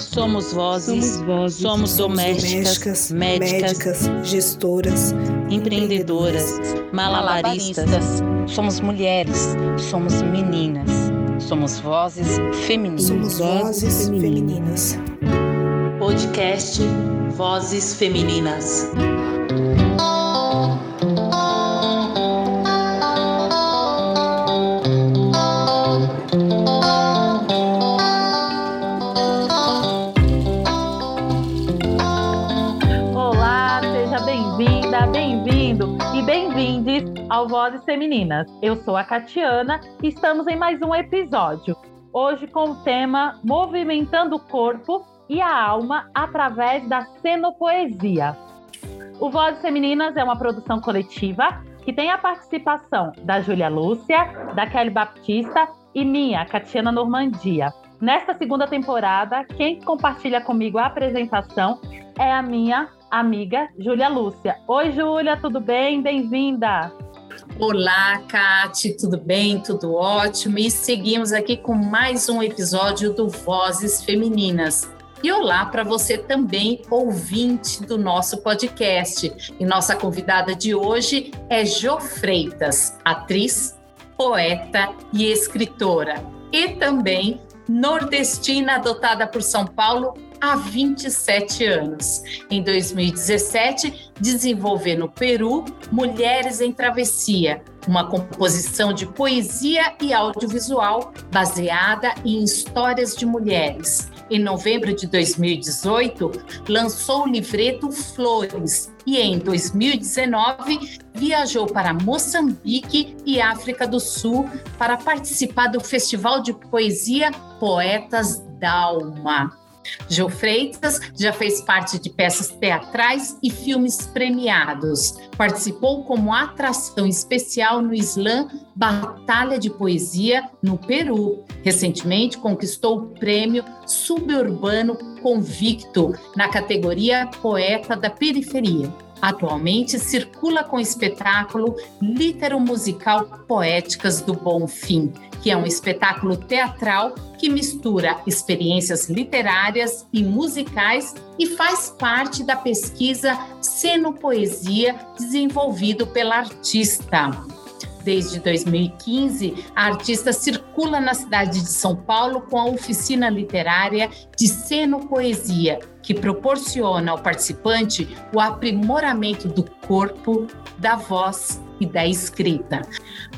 Somos vozes, somos, vozes, somos domésticas, médicas, médicas, gestoras, empreendedoras, malabaristas. malabaristas. Somos mulheres, somos meninas, somos vozes femininas. Somos vozes femininas. Podcast Vozes Femininas. Ao Vozes Femininas. Eu sou a Catiana e estamos em mais um episódio. Hoje com o tema Movimentando o Corpo e a Alma através da Cenopoesia. O Vozes Femininas é uma produção coletiva que tem a participação da Júlia Lúcia, da Kelly Baptista e minha, Catiana Normandia. Nesta segunda temporada, quem compartilha comigo a apresentação é a minha amiga Júlia Lúcia. Oi, Júlia, tudo bem? Bem-vinda! Olá, Kate, tudo bem? Tudo ótimo? E seguimos aqui com mais um episódio do Vozes Femininas. E olá para você também, ouvinte do nosso podcast. E nossa convidada de hoje é Jo Freitas, atriz, poeta e escritora. E também nordestina adotada por São Paulo há 27 anos. Em 2017, desenvolveu no Peru Mulheres em Travessia, uma composição de poesia e audiovisual baseada em histórias de mulheres. Em novembro de 2018, lançou o livreto Flores e em 2019 viajou para Moçambique e África do Sul para participar do Festival de Poesia Poetas Dalma. Gil Freitas já fez parte de peças teatrais e filmes premiados. Participou como atração especial no Slam Batalha de Poesia no Peru. Recentemente conquistou o prêmio Suburbano Convicto na categoria Poeta da Periferia. Atualmente circula com o espetáculo Litero Musical Poéticas do Bom Fim, que é um espetáculo teatral que mistura experiências literárias e musicais e faz parte da pesquisa Seno-Poesia desenvolvido pela artista. Desde 2015, a artista circula na cidade de São Paulo com a oficina literária de Seno-Poesia, que proporciona ao participante o aprimoramento do corpo, da voz e da escrita.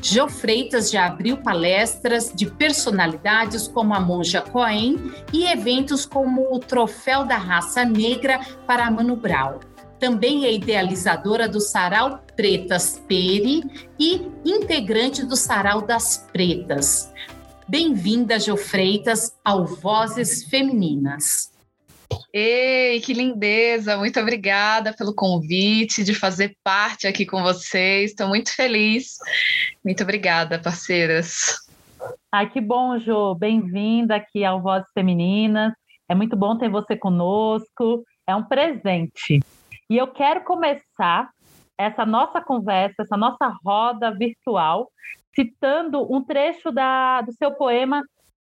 Jo Freitas já abriu palestras de personalidades como a Monja Cohen e eventos como o Troféu da Raça Negra para Mano Brown. Também é idealizadora do Sarau Pretas Peri e integrante do Sarau das Pretas. Bem-vinda, Jo Freitas, ao Vozes Femininas. Ei, que lindeza! Muito obrigada pelo convite de fazer parte aqui com vocês. Estou muito feliz. Muito obrigada, parceiras. Ai, que bom, Jo. Bem-vinda aqui ao Vozes Femininas. É muito bom ter você conosco. É um presente. E eu quero começar essa nossa conversa, essa nossa roda virtual, citando um trecho da, do seu poema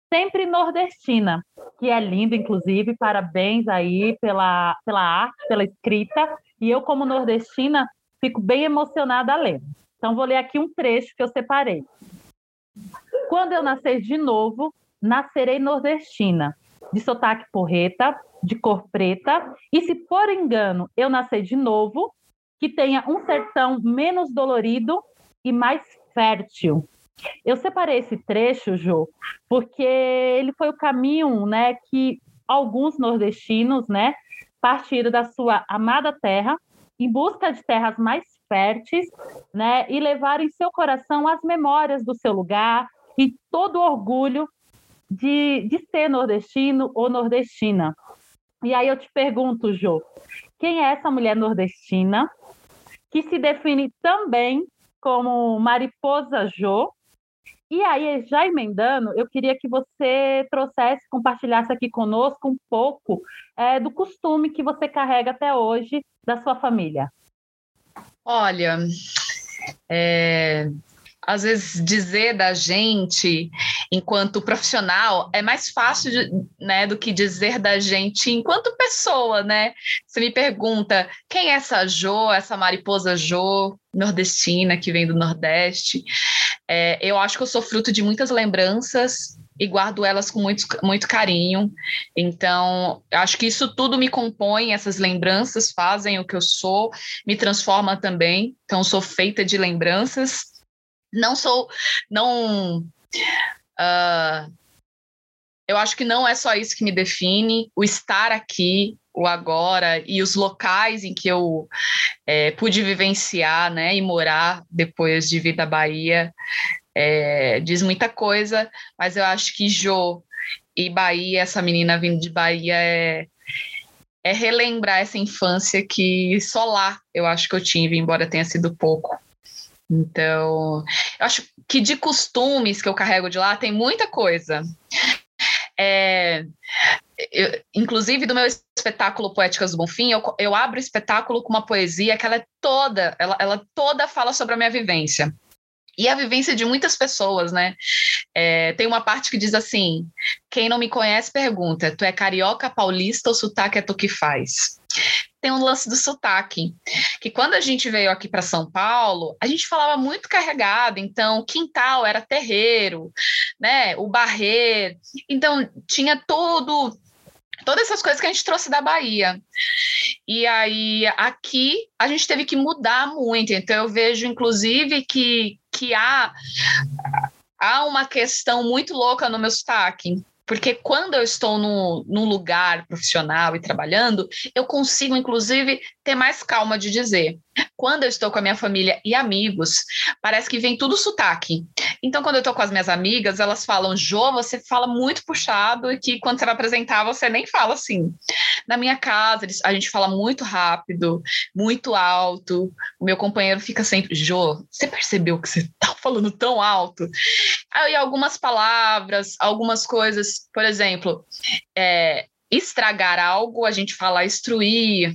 sempre nordestina, que é lindo, inclusive. Parabéns aí pela, pela arte, pela escrita. E eu, como nordestina, fico bem emocionada a ler. Então, vou ler aqui um trecho que eu separei. Quando eu nascer de novo, nascerei nordestina, de sotaque porreta, de cor preta, e se por engano eu nascer de novo, que tenha um sertão menos dolorido e mais fértil, eu separei esse trecho, Jô, porque ele foi o caminho, né, que alguns nordestinos, né, partiram da sua amada terra em busca de terras mais férteis, né, e levaram em seu coração as memórias do seu lugar e todo o orgulho de, de ser nordestino ou nordestina. E aí eu te pergunto, Jô, quem é essa mulher nordestina que se define também como Mariposa Jô, e aí, já emendando, eu queria que você trouxesse, compartilhasse aqui conosco um pouco é, do costume que você carrega até hoje da sua família. Olha, é, às vezes dizer da gente enquanto profissional é mais fácil de, né, do que dizer da gente enquanto pessoa, né? Você me pergunta quem é essa Jo, essa mariposa Jo, nordestina que vem do Nordeste. É, eu acho que eu sou fruto de muitas lembranças e guardo elas com muito, muito carinho. Então, acho que isso tudo me compõe, essas lembranças fazem o que eu sou, me transforma também. Então, sou feita de lembranças não sou, não, uh, eu acho que não é só isso que me define, o estar aqui, o agora e os locais em que eu é, pude vivenciar, né, e morar depois de vir da Bahia, é, diz muita coisa, mas eu acho que Jo e Bahia, essa menina vindo de Bahia é é relembrar essa infância que só lá eu acho que eu tive, embora tenha sido pouco. Então, eu acho que de costumes que eu carrego de lá tem muita coisa. É, eu, inclusive do meu espetáculo Poéticas do Bonfim, eu, eu abro o espetáculo com uma poesia que ela é toda, ela, ela toda fala sobre a minha vivência. E a vivência de muitas pessoas, né? É, tem uma parte que diz assim: quem não me conhece pergunta, tu é carioca, paulista ou sotaque é tu que faz? Tem um lance do sotaque, que quando a gente veio aqui para São Paulo, a gente falava muito carregado, então quintal era terreiro, né, o barreiro, então tinha todo todas essas coisas que a gente trouxe da Bahia. E aí aqui a gente teve que mudar muito, então eu vejo inclusive que que há há uma questão muito louca no meu sotaque. Porque quando eu estou num lugar profissional e trabalhando, eu consigo, inclusive, ter mais calma de dizer. Quando eu estou com a minha família e amigos, parece que vem tudo sotaque. Então, quando eu estou com as minhas amigas, elas falam, Jô, você fala muito puxado e que quando você vai apresentar, você nem fala assim. Na minha casa, a gente fala muito rápido, muito alto. O meu companheiro fica sempre, Jô, você percebeu que você está falando tão alto? Aí algumas palavras, algumas coisas, por exemplo, é, estragar algo, a gente fala instruir,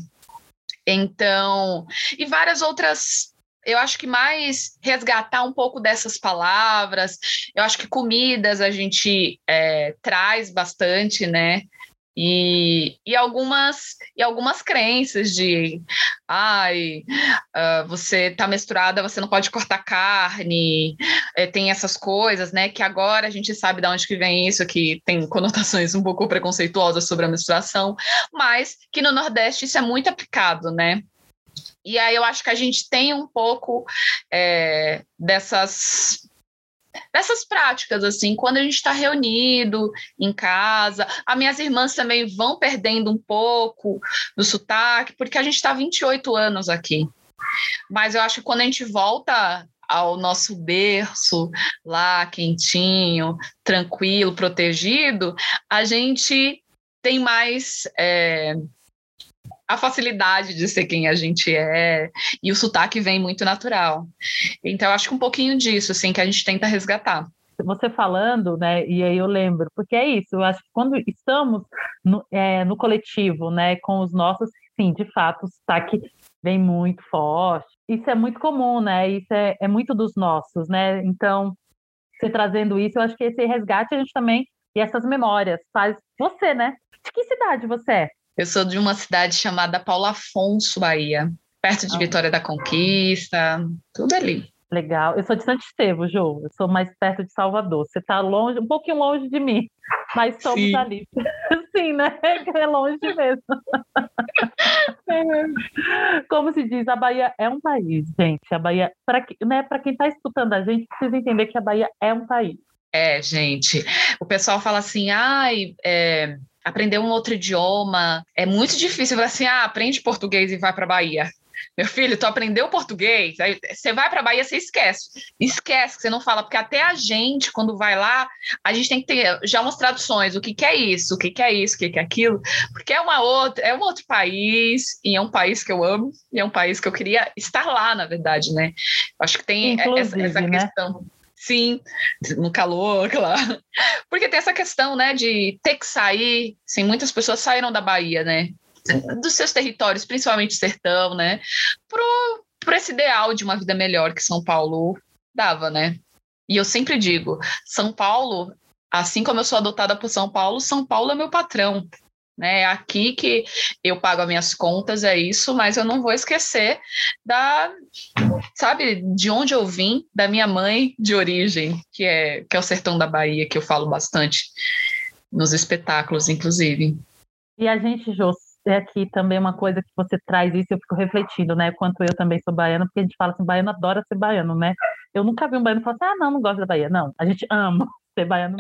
então, e várias outras eu acho que mais resgatar um pouco dessas palavras. Eu acho que comidas a gente é, traz bastante, né? E, e, algumas, e algumas crenças de ai, uh, você tá menstruada, você não pode cortar carne, é, tem essas coisas, né? Que agora a gente sabe de onde que vem isso, que tem conotações um pouco preconceituosas sobre a menstruação, mas que no Nordeste isso é muito aplicado, né? E aí eu acho que a gente tem um pouco é, dessas dessas práticas, assim, quando a gente está reunido em casa. As minhas irmãs também vão perdendo um pouco do sotaque, porque a gente está 28 anos aqui. Mas eu acho que quando a gente volta ao nosso berço lá, quentinho, tranquilo, protegido, a gente tem mais. É, a facilidade de ser quem a gente é, e o sotaque vem muito natural. Então, acho que um pouquinho disso, assim, que a gente tenta resgatar. Você falando, né, e aí eu lembro, porque é isso, eu acho que quando estamos no, é, no coletivo, né, com os nossos, sim, de fato, o sotaque vem muito forte. Isso é muito comum, né, isso é, é muito dos nossos, né, então, você trazendo isso, eu acho que esse resgate a gente também, e essas memórias, faz você, né? De que cidade você é? Eu sou de uma cidade chamada Paulo Afonso, Bahia, perto de ah. Vitória da Conquista, tudo ali. Legal. Eu sou de Santo Estevão, Ju. Eu sou mais perto de Salvador. Você está longe, um pouquinho longe de mim, mas somos Sim. ali. Sim, né? É longe mesmo. Como se diz, a Bahia é um país, gente. A Bahia, para né, quem está escutando a gente, precisa entender que a Bahia é um país. É, gente. O pessoal fala assim, ai, é, aprender um outro idioma é muito difícil. Falar assim, ah, aprende português e vai para Bahia. Meu filho, tu aprendeu português, aí você vai para Bahia, você esquece. Esquece que você não fala, porque até a gente, quando vai lá, a gente tem que ter já umas traduções, o que, que é isso, o que, que é isso, o que, que é aquilo, porque é uma outra, é um outro país, e é um país que eu amo, e é um país que eu queria estar lá, na verdade, né? Acho que tem essa, essa né? questão. Sim, no calor, claro. Porque tem essa questão, né, de ter que sair. Sim, muitas pessoas saíram da Bahia, né? Dos seus territórios, principalmente sertão, né? Pro, pro esse ideal de uma vida melhor que São Paulo dava, né? E eu sempre digo, São Paulo, assim como eu sou adotada por São Paulo, São Paulo é meu patrão. Né? É aqui que eu pago as minhas contas, é isso, mas eu não vou esquecer da, sabe, de onde eu vim, da minha mãe de origem, que é, que é o sertão da Bahia, que eu falo bastante nos espetáculos, inclusive. E a gente, Jô, é aqui também uma coisa que você traz isso, eu fico refletindo, né? Quanto eu também sou baiana, porque a gente fala assim, baiano adora ser baiano, né? Eu nunca vi um baiano falar assim, ah, não, não gosto da Bahia. Não, a gente ama ser baiano.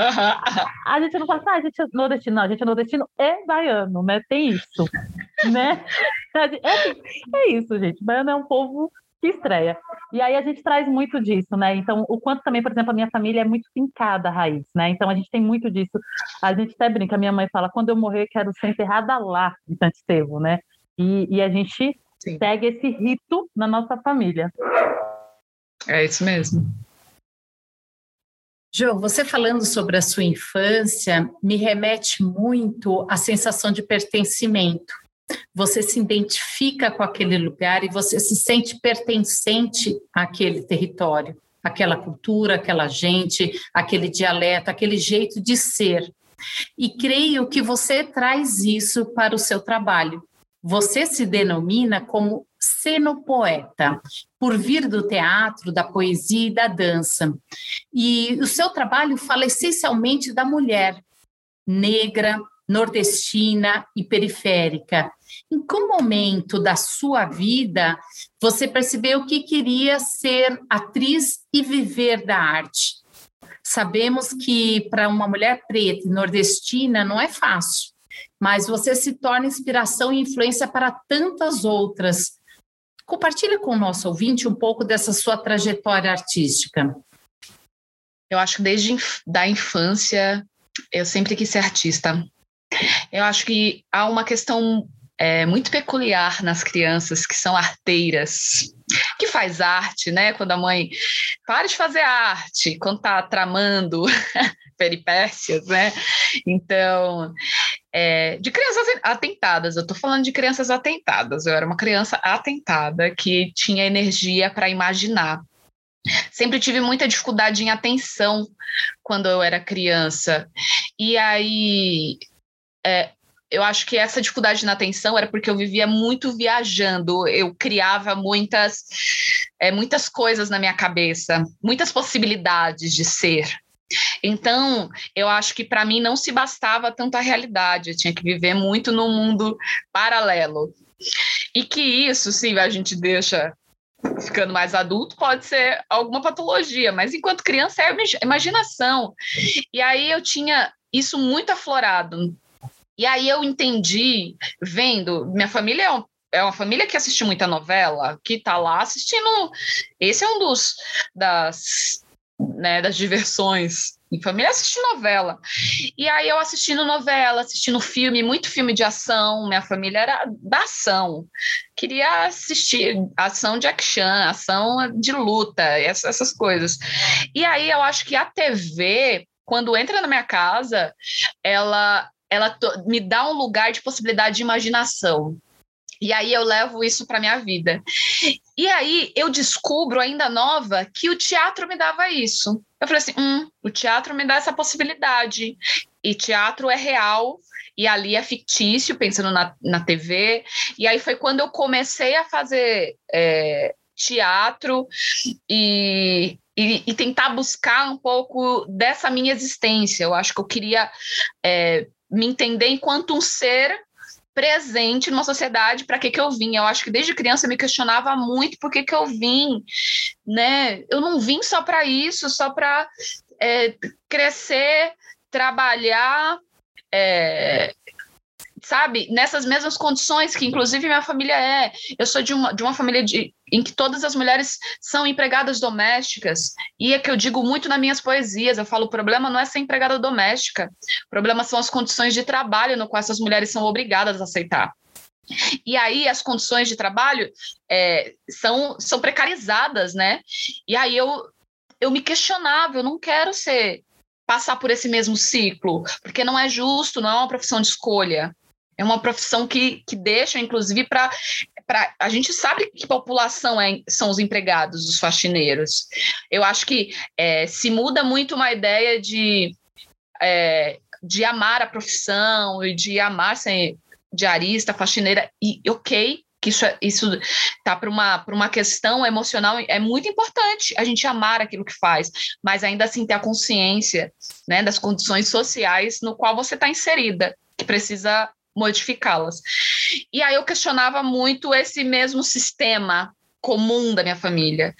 A gente não fala assim, ah, a gente é nordestino, não, a gente é nordestino e baiano, né? Tem isso, né? É, é isso, gente. Baiano é um povo que estreia. E aí a gente traz muito disso, né? Então, o quanto também, por exemplo, a minha família é muito fincada a raiz, né? Então a gente tem muito disso. A gente até brinca, a minha mãe fala, quando eu morrer, quero ser enterrada lá, em Santistevo, né? E, e a gente Sim. segue esse rito na nossa família. É isso mesmo. Jo, você falando sobre a sua infância me remete muito à sensação de pertencimento. Você se identifica com aquele lugar e você se sente pertencente àquele território, aquela cultura, aquela gente, aquele dialeto, aquele jeito de ser. E creio que você traz isso para o seu trabalho. Você se denomina como cenopoeta, por vir do teatro, da poesia e da dança. E o seu trabalho fala essencialmente da mulher negra, nordestina e periférica. Em que momento da sua vida você percebeu que queria ser atriz e viver da arte? Sabemos que para uma mulher preta e nordestina não é fácil mas você se torna inspiração e influência para tantas outras. Compartilhe com o nosso ouvinte um pouco dessa sua trajetória artística. Eu acho que desde da infância eu sempre quis ser artista. Eu acho que há uma questão é, muito peculiar nas crianças que são arteiras, que faz arte, né? Quando a mãe para de fazer arte, quando está tramando peripécias, né? Então, é, de crianças atentadas, eu estou falando de crianças atentadas. Eu era uma criança atentada que tinha energia para imaginar. Sempre tive muita dificuldade em atenção quando eu era criança. E aí, é, eu acho que essa dificuldade na atenção era porque eu vivia muito viajando, eu criava muitas, é, muitas coisas na minha cabeça, muitas possibilidades de ser. Então, eu acho que para mim não se bastava tanto a realidade, eu tinha que viver muito no mundo paralelo. E que isso, sim, a gente deixa ficando mais adulto, pode ser alguma patologia, mas enquanto criança é imaginação. E aí eu tinha isso muito aflorado. E aí eu entendi, vendo, minha família é, um, é uma família que assiste muita novela, que está lá assistindo. Esse é um dos das né, das diversões em família, assistir novela. E aí eu assistindo novela, assistindo filme, muito filme de ação, minha família era da ação. Queria assistir ação de action, ação de luta, essas coisas. E aí eu acho que a TV, quando entra na minha casa, ela ela me dá um lugar de possibilidade de imaginação. E aí eu levo isso para minha vida. E aí eu descubro, ainda nova, que o teatro me dava isso. Eu falei assim: hum, o teatro me dá essa possibilidade. E teatro é real, e ali é fictício, pensando na, na TV. E aí foi quando eu comecei a fazer é, teatro e, e, e, tentar buscar um pouco dessa minha existência. Eu acho que eu queria é, me entender enquanto um ser presente numa sociedade para que que eu vim. Eu acho que desde criança eu me questionava muito por que que eu vim, né? Eu não vim só para isso, só para é, crescer, trabalhar, é, sabe, nessas mesmas condições que, inclusive, minha família é. Eu sou de uma, de uma família de, em que todas as mulheres são empregadas domésticas, e é que eu digo muito nas minhas poesias. Eu falo: o problema não é ser empregada doméstica, o problema são as condições de trabalho no qual essas mulheres são obrigadas a aceitar. E aí as condições de trabalho é, são, são precarizadas, né? E aí eu, eu me questionava, eu não quero ser passar por esse mesmo ciclo, porque não é justo, não é uma profissão de escolha. É uma profissão que, que deixa, inclusive, para pra, a gente sabe que população é, são os empregados, os faxineiros. Eu acho que é, se muda muito uma ideia de, é, de amar a profissão e de amar ser diarista, faxineira, e ok, que isso, é, isso tá para uma, uma questão emocional, é muito importante a gente amar aquilo que faz, mas ainda assim ter a consciência né, das condições sociais no qual você está inserida, que precisa modificá-las. E aí eu questionava muito esse mesmo sistema comum da minha família.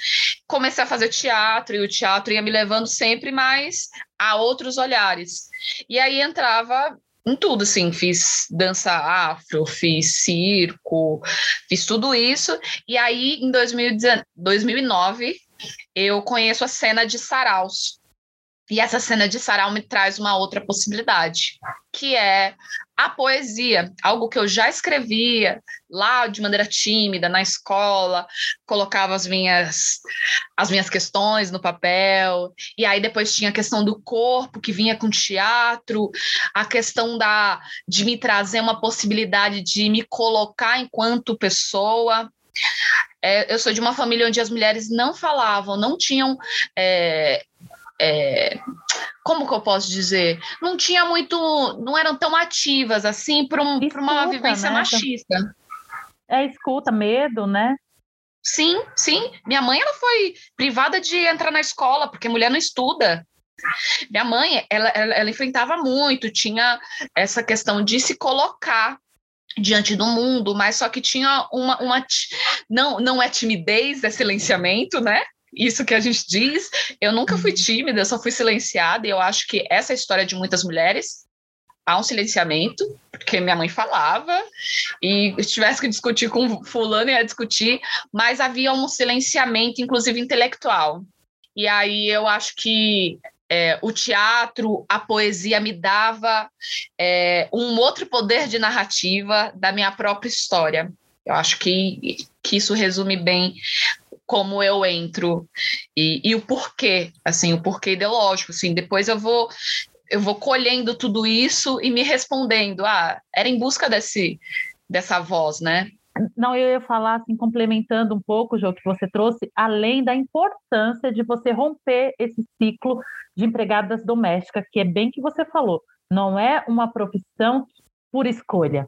Comecei a fazer teatro e o teatro ia me levando sempre mais a outros olhares. E aí entrava em tudo, assim, fiz dança afro, fiz circo, fiz tudo isso. E aí, em 2009, eu conheço a cena de saraus. E essa cena de sarau me traz uma outra possibilidade, que é a poesia, algo que eu já escrevia lá de maneira tímida na escola, colocava as minhas as minhas questões no papel, e aí depois tinha a questão do corpo que vinha com teatro, a questão da de me trazer uma possibilidade de me colocar enquanto pessoa. É, eu sou de uma família onde as mulheres não falavam, não tinham é, é, como que eu posso dizer? Não tinha muito, não eram tão ativas assim para um, uma vivência né? machista. É escuta, medo, né? Sim, sim. Minha mãe ela foi privada de entrar na escola porque mulher não estuda. Minha mãe, ela, ela, ela enfrentava muito, tinha essa questão de se colocar diante do mundo, mas só que tinha uma, uma não não é timidez, é silenciamento, né? Isso que a gente diz. Eu nunca fui uhum. tímida, só fui silenciada, e eu acho que essa é a história de muitas mulheres. Há um silenciamento, porque minha mãe falava, e se tivesse que discutir com fulano, ia discutir, mas havia um silenciamento, inclusive intelectual. E aí eu acho que é, o teatro, a poesia me dava é, um outro poder de narrativa da minha própria história. Eu acho que, que isso resume bem como eu entro e, e o porquê, assim, o porquê ideológico, assim, depois eu vou eu vou colhendo tudo isso e me respondendo, ah, era em busca desse dessa voz, né? Não, eu ia falar assim, complementando um pouco, Jô, que você trouxe, além da importância de você romper esse ciclo de empregadas domésticas, que é bem que você falou, não é uma profissão por escolha,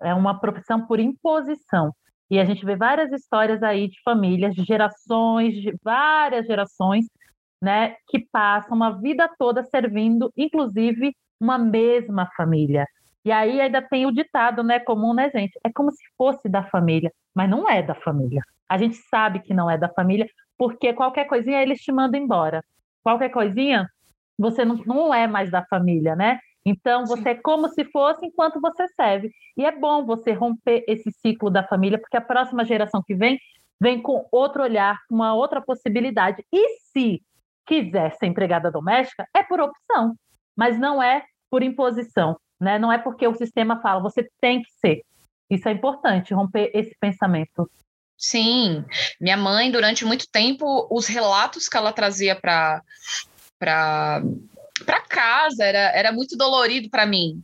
é uma profissão por imposição. E a gente vê várias histórias aí de famílias, de gerações, de várias gerações, né, que passam uma vida toda servindo, inclusive, uma mesma família. E aí ainda tem o ditado, né, comum, né, gente? É como se fosse da família, mas não é da família. A gente sabe que não é da família, porque qualquer coisinha eles te mandam embora. Qualquer coisinha, você não, não é mais da família, né? Então, você é como se fosse enquanto você serve. E é bom você romper esse ciclo da família, porque a próxima geração que vem, vem com outro olhar, uma outra possibilidade. E se quiser ser empregada doméstica, é por opção, mas não é por imposição. Né? Não é porque o sistema fala, você tem que ser. Isso é importante, romper esse pensamento. Sim, minha mãe, durante muito tempo, os relatos que ela trazia para para casa, era, era muito dolorido para mim.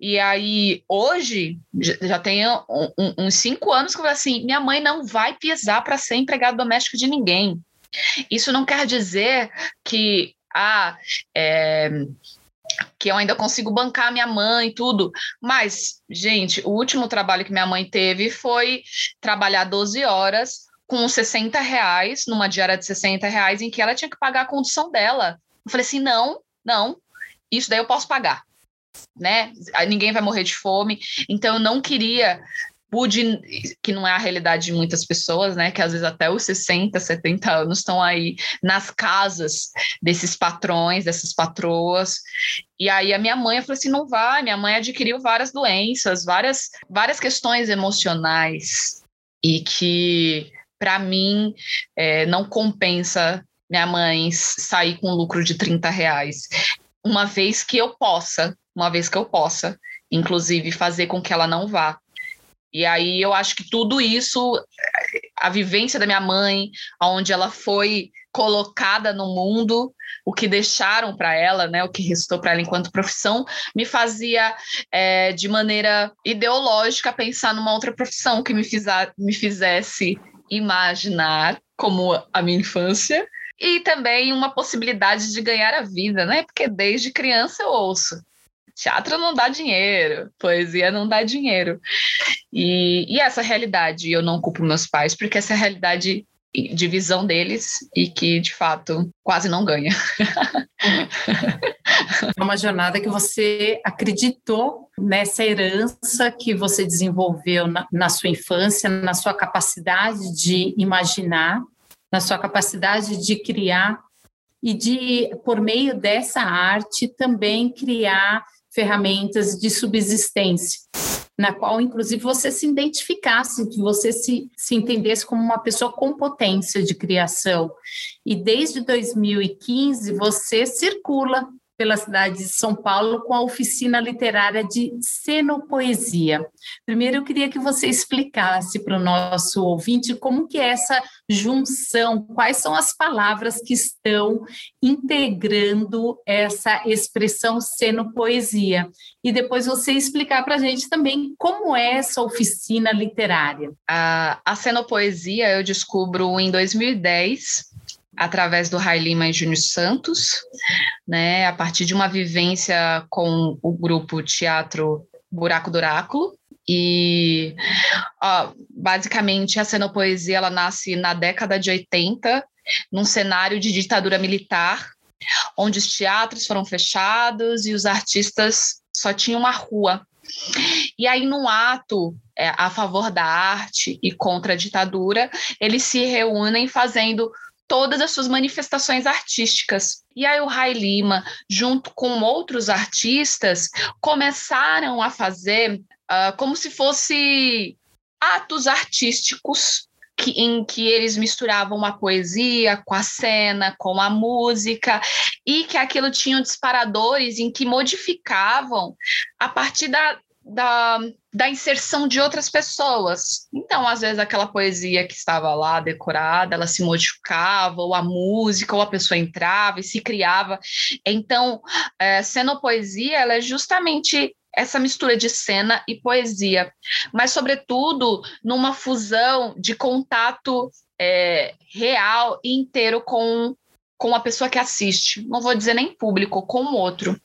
E aí, hoje, já tenho um, uns cinco anos que eu assim: minha mãe não vai pisar para ser empregada doméstica de ninguém. Isso não quer dizer que, ah, é, que eu ainda consigo bancar minha mãe e tudo. Mas, gente, o último trabalho que minha mãe teve foi trabalhar 12 horas com 60 reais, numa diária de 60 reais, em que ela tinha que pagar a condução dela. Eu falei assim: não, não, isso daí eu posso pagar, né? Ninguém vai morrer de fome. Então eu não queria pude, que não é a realidade de muitas pessoas, né, que às vezes até os 60, 70 anos estão aí nas casas desses patrões, dessas patroas. E aí a minha mãe falou assim, não vai, minha mãe adquiriu várias doenças, várias várias questões emocionais e que para mim é, não compensa minha mãe sair com lucro de 30 reais. Uma vez que eu possa, uma vez que eu possa, inclusive, fazer com que ela não vá. E aí eu acho que tudo isso, a vivência da minha mãe, onde ela foi colocada no mundo, o que deixaram para ela, né, o que restou para ela enquanto profissão, me fazia é, de maneira ideológica pensar numa outra profissão que me, fiza, me fizesse imaginar como a minha infância e também uma possibilidade de ganhar a vida, né? Porque desde criança eu ouço. Teatro não dá dinheiro, poesia não dá dinheiro. E, e essa realidade eu não culpo meus pais, porque essa é a realidade de visão deles e que, de fato, quase não ganha. É uma jornada que você acreditou nessa herança que você desenvolveu na, na sua infância, na sua capacidade de imaginar, na sua capacidade de criar e de, por meio dessa arte, também criar ferramentas de subsistência na qual, inclusive, você se identificasse, que você se, se entendesse como uma pessoa com potência de criação. E desde 2015, você circula pela cidade de São Paulo com a oficina literária de Cenopoesia. Primeiro, eu queria que você explicasse para o nosso ouvinte como que é essa junção, quais são as palavras que estão integrando essa expressão Cenopoesia. E depois você explicar para a gente também como é essa oficina literária. A, a Cenopoesia eu descubro em 2010, através do Rai Lima e Júnior Santos, né, a partir de uma vivência com o grupo Teatro Buraco do Oráculo, e ó, basicamente a cenopoesia ela nasce na década de 80, num cenário de ditadura militar, onde os teatros foram fechados e os artistas só tinham uma rua. E aí, num ato é, a favor da arte e contra a ditadura, eles se reúnem fazendo todas as suas manifestações artísticas. E aí o Rai Lima, junto com outros artistas, começaram a fazer uh, como se fosse atos artísticos que, em que eles misturavam a poesia com a cena, com a música, e que aquilo tinha disparadores em que modificavam a partir da, da, da inserção de outras pessoas. Então, às vezes, aquela poesia que estava lá decorada, ela se modificava, ou a música, ou a pessoa entrava e se criava. Então, é, cenopoesia, ela é justamente essa mistura de cena e poesia, mas, sobretudo, numa fusão de contato é, real e inteiro com com a pessoa que assiste, não vou dizer nem público, com o outro.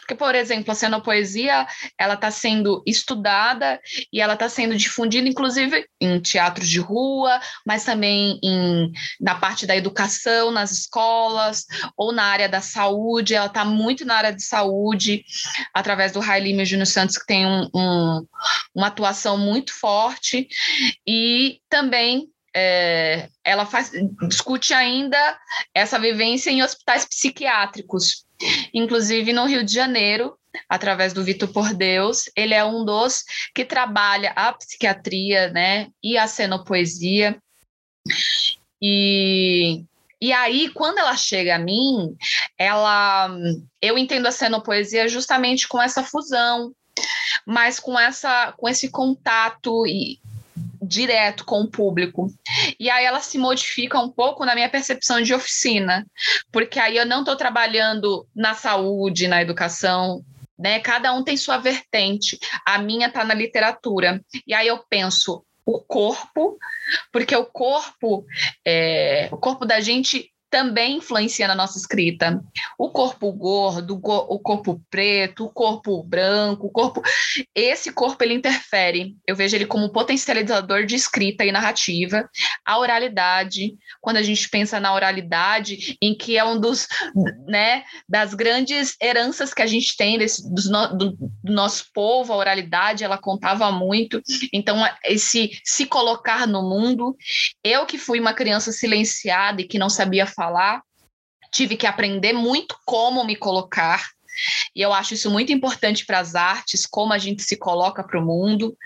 Porque, por exemplo, a cenopoesia, ela está sendo estudada e ela está sendo difundida, inclusive, em teatros de rua, mas também em, na parte da educação, nas escolas, ou na área da saúde, ela está muito na área de saúde, através do Railime Júnior Santos, que tem um, um, uma atuação muito forte, e também é, ela faz, discute ainda essa vivência em hospitais psiquiátricos. Inclusive no Rio de Janeiro, através do Vitor por Deus, ele é um dos que trabalha a psiquiatria né, e a cenopoesia. E, e aí, quando ela chega a mim, ela eu entendo a cenopoesia justamente com essa fusão, mas com essa com esse contato e direto com o público. E aí ela se modifica um pouco na minha percepção de oficina, porque aí eu não estou trabalhando na saúde, na educação, né? Cada um tem sua vertente. A minha está na literatura. E aí eu penso o corpo, porque o corpo, é, o corpo da gente também influencia na nossa escrita. O corpo gordo, o corpo preto, o corpo branco, o corpo. Esse corpo ele interfere. Eu vejo ele como potencializador de escrita e narrativa. A oralidade, quando a gente pensa na oralidade, em que é um dos, né, das grandes heranças que a gente tem desse, no, do, do nosso povo, a oralidade, ela contava muito. Então, esse se colocar no mundo. Eu que fui uma criança silenciada e que não sabia falar, tive que aprender muito como me colocar. E eu acho isso muito importante para as artes, como a gente se coloca para o mundo.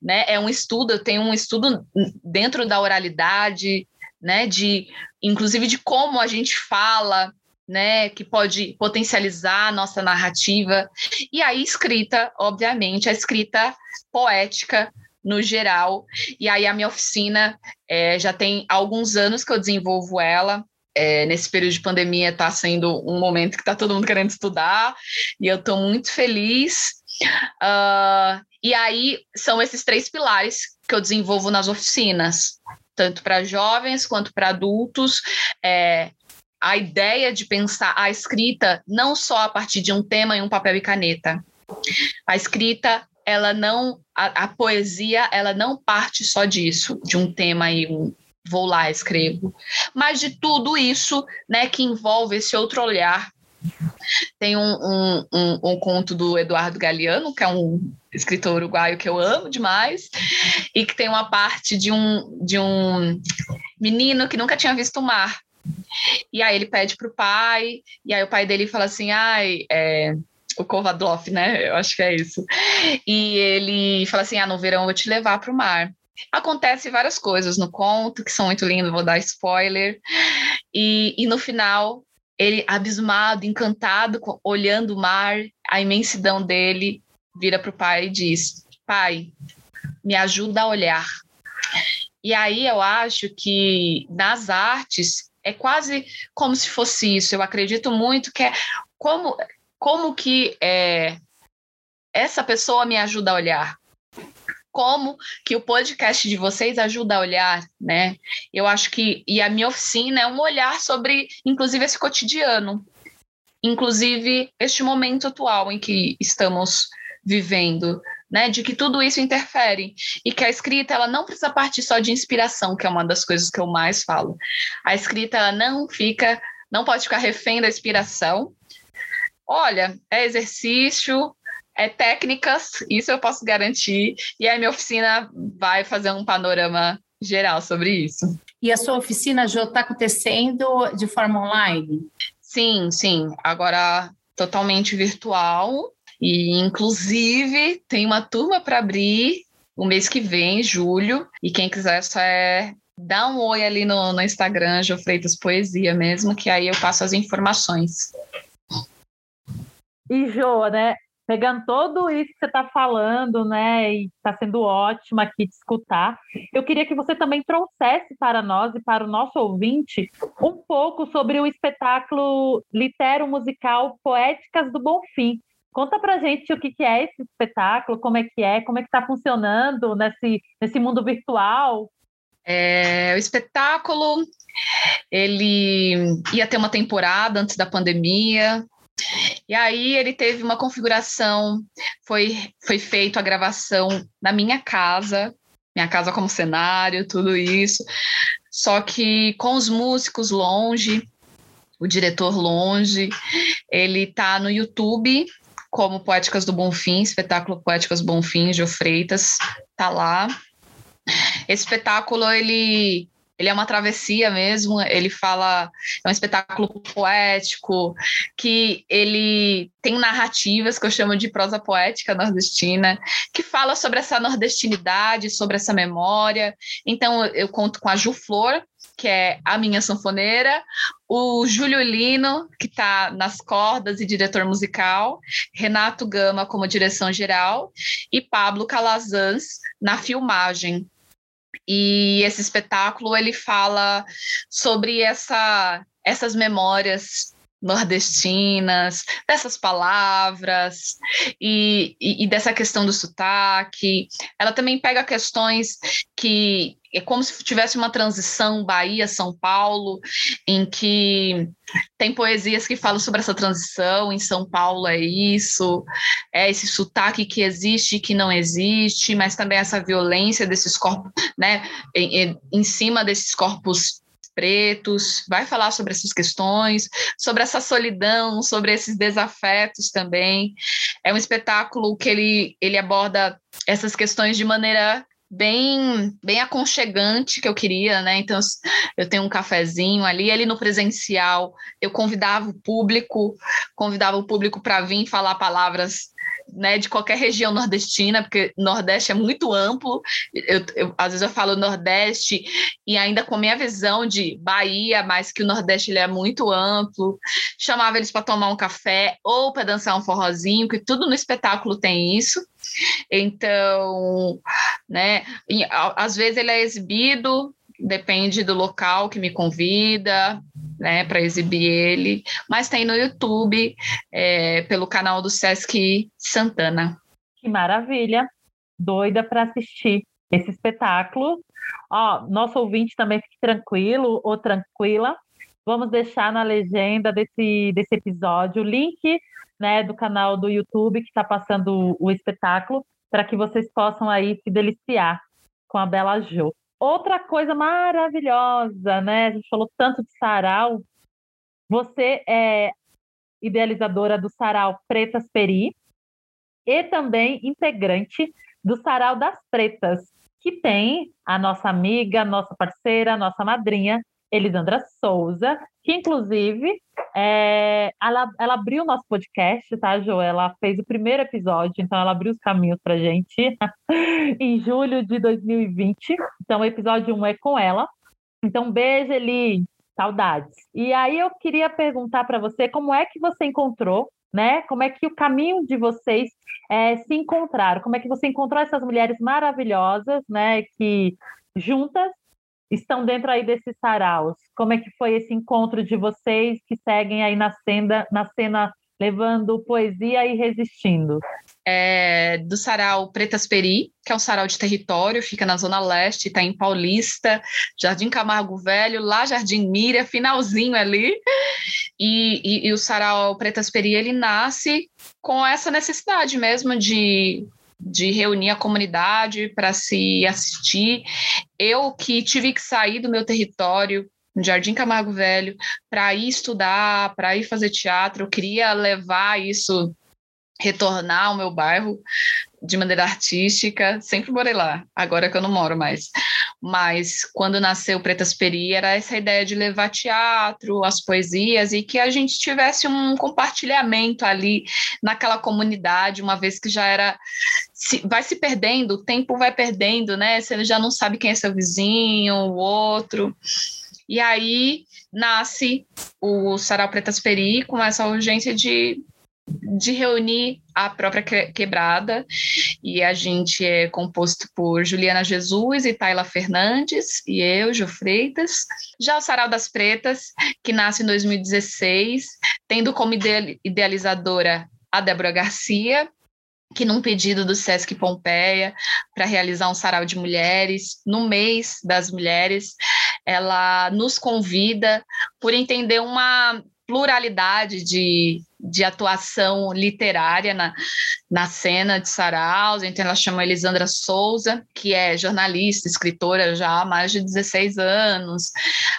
Né? É um estudo, eu tenho um estudo dentro da oralidade, né? de, inclusive de como a gente fala, né, que pode potencializar a nossa narrativa. E a escrita, obviamente, a escrita poética, no geral. E aí a minha oficina é, já tem alguns anos que eu desenvolvo ela. É, nesse período de pandemia está sendo um momento que está todo mundo querendo estudar e eu estou muito feliz. Uh, e aí são esses três pilares que eu desenvolvo nas oficinas, tanto para jovens quanto para adultos. É, a ideia de pensar a escrita não só a partir de um tema em um papel e caneta. A escrita, ela não, a, a poesia, ela não parte só disso, de um tema e um, vou lá, escrevo, mas de tudo isso, né, que envolve esse outro olhar. Tem um, um, um, um conto do Eduardo Galeano, que é um escritor uruguaio que eu amo demais, e que tem uma parte de um, de um menino que nunca tinha visto o mar. E aí ele pede para o pai, e aí o pai dele fala assim: ai, é, o Kovadlov, né? Eu acho que é isso. E ele fala assim: ah, no verão eu vou te levar para o mar. Acontece várias coisas no conto que são muito lindas, vou dar spoiler. E, e no final, ele abismado, encantado, olhando o mar, a imensidão dele, vira para o pai e diz: Pai, me ajuda a olhar. E aí eu acho que nas artes é quase como se fosse isso. Eu acredito muito que é como, como que é, essa pessoa me ajuda a olhar. Como que o podcast de vocês ajuda a olhar, né? Eu acho que e a minha oficina é um olhar sobre, inclusive, esse cotidiano, inclusive este momento atual em que estamos vivendo, né, de que tudo isso interfere e que a escrita ela não precisa partir só de inspiração, que é uma das coisas que eu mais falo. A escrita ela não fica, não pode ficar refém da inspiração. Olha, é exercício, é técnicas, isso eu posso garantir, e a minha oficina vai fazer um panorama geral sobre isso. E a sua oficina, já está acontecendo de forma online? Sim, sim. Agora totalmente virtual. E, inclusive, tem uma turma para abrir o mês que vem, julho, e quem quiser só é dar um oi ali no, no Instagram, Jo Freitas Poesia mesmo, que aí eu passo as informações. E Jo, né? Pegando todo isso que você está falando, né, e está sendo ótimo aqui de escutar, eu queria que você também trouxesse para nós e para o nosso ouvinte um pouco sobre o espetáculo litero musical Poéticas do Bonfim, Conta pra gente o que, que é esse espetáculo, como é que é, como é que está funcionando nesse, nesse mundo virtual. É, o espetáculo, ele ia ter uma temporada antes da pandemia, e aí ele teve uma configuração, foi, foi feito a gravação na minha casa, minha casa como cenário, tudo isso, só que com os músicos longe, o diretor longe, ele tá no YouTube, como Poéticas do Bonfim, espetáculo Poéticas Bonfim, de Freitas, tá lá. Esse espetáculo, ele ele é uma travessia mesmo, ele fala, é um espetáculo poético, que ele tem narrativas que eu chamo de prosa poética nordestina, que fala sobre essa nordestinidade, sobre essa memória. Então eu conto com a Ju Flor, que é a minha sanfoneira, o Júlio Lino, que está nas cordas e diretor musical, Renato Gama como direção geral e Pablo Calazans na filmagem. E esse espetáculo ele fala sobre essa, essas memórias nordestinas, dessas palavras e, e, e, dessa questão do sotaque. Ela também pega questões que é como se tivesse uma transição Bahia-São Paulo, em que tem poesias que falam sobre essa transição, em São Paulo é isso, é esse sotaque que existe e que não existe, mas também essa violência desses corpos, né, em, em cima desses corpos pretos, vai falar sobre essas questões, sobre essa solidão, sobre esses desafetos também. É um espetáculo que ele, ele aborda essas questões de maneira bem bem aconchegante que eu queria, né? Então eu tenho um cafezinho ali, ali no presencial, eu convidava o público, convidava o público para vir falar palavras né, de qualquer região nordestina, porque Nordeste é muito amplo. Eu, eu, às vezes eu falo Nordeste e ainda com a minha visão de Bahia, mas que o Nordeste ele é muito amplo. Chamava eles para tomar um café ou para dançar um forrozinho, que tudo no espetáculo tem isso. Então, né, às vezes ele é exibido depende do local que me convida, né, para exibir ele, mas tem no YouTube, é, pelo canal do Sesc Santana. Que maravilha! Doida para assistir esse espetáculo. Ó, nosso ouvinte também fique tranquilo ou tranquila. Vamos deixar na legenda desse, desse episódio o link né, do canal do YouTube que está passando o, o espetáculo para que vocês possam aí se deliciar com a Bela Jo. Outra coisa maravilhosa, né? A gente falou tanto de sarau. Você é idealizadora do sarau Pretas Peri e também integrante do sarau das Pretas, que tem a nossa amiga, nossa parceira, nossa madrinha, Elisandra Souza, que inclusive é, ela, ela abriu o nosso podcast, tá, Jo? Ela fez o primeiro episódio, então ela abriu os caminhos pra gente em julho de 2020. Então, o episódio 1 é com ela. Então, beijo, Eli. Saudades. E aí eu queria perguntar para você como é que você encontrou, né? Como é que o caminho de vocês é, se encontraram? Como é que você encontrou essas mulheres maravilhosas, né? Que juntas estão dentro aí desses saraus. Como é que foi esse encontro de vocês que seguem aí na cena, na cena levando poesia e resistindo? É, do sarau Pretas Peri, que é um sarau de território, fica na Zona Leste, está em Paulista, Jardim Camargo Velho, lá Jardim Mira, finalzinho ali. E, e, e o sarau Pretas Peri, ele nasce com essa necessidade mesmo de de reunir a comunidade para se assistir. Eu que tive que sair do meu território, no Jardim Camargo Velho, para ir estudar, para ir fazer teatro, eu queria levar isso, retornar ao meu bairro de maneira artística, sempre morei lá, agora que eu não moro mais. Mas quando nasceu Pretas Peri, era essa ideia de levar teatro, as poesias e que a gente tivesse um compartilhamento ali naquela comunidade, uma vez que já era. Se, vai se perdendo, o tempo vai perdendo, né? Você já não sabe quem é seu vizinho, o outro. E aí nasce o Sarau Pretas Peri com essa urgência de de reunir a própria quebrada e a gente é composto por Juliana Jesus e Tayla Fernandes e eu, Ju Freitas. Já o Sarau das Pretas, que nasce em 2016, tendo como idealizadora a Débora Garcia, que num pedido do Sesc Pompeia para realizar um sarau de mulheres no mês das mulheres, ela nos convida por entender uma pluralidade de, de atuação literária na, na cena de Saraus. Então, ela chama Elisandra Souza, que é jornalista, escritora já há mais de 16 anos.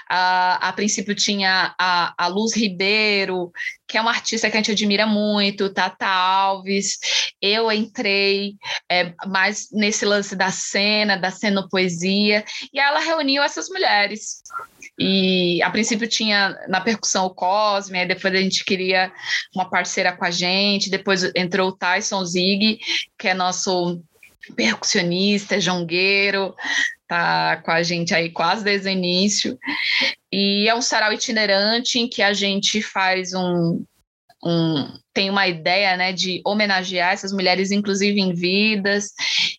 a princípio, tinha a, a Luz Ribeiro, que é uma artista que a gente admira muito, Tata Alves. Eu entrei é, mais nesse lance da cena, da cenopoesia, e ela reuniu essas mulheres. E a princípio tinha na percussão o Cosme, aí depois a gente queria uma parceira com a gente, depois entrou o Tyson Zig, que é nosso percussionista, jongueiro, tá com a gente aí quase desde o início. E é um sarau itinerante em que a gente faz um, um, tem uma ideia né, de homenagear essas mulheres, inclusive em vidas,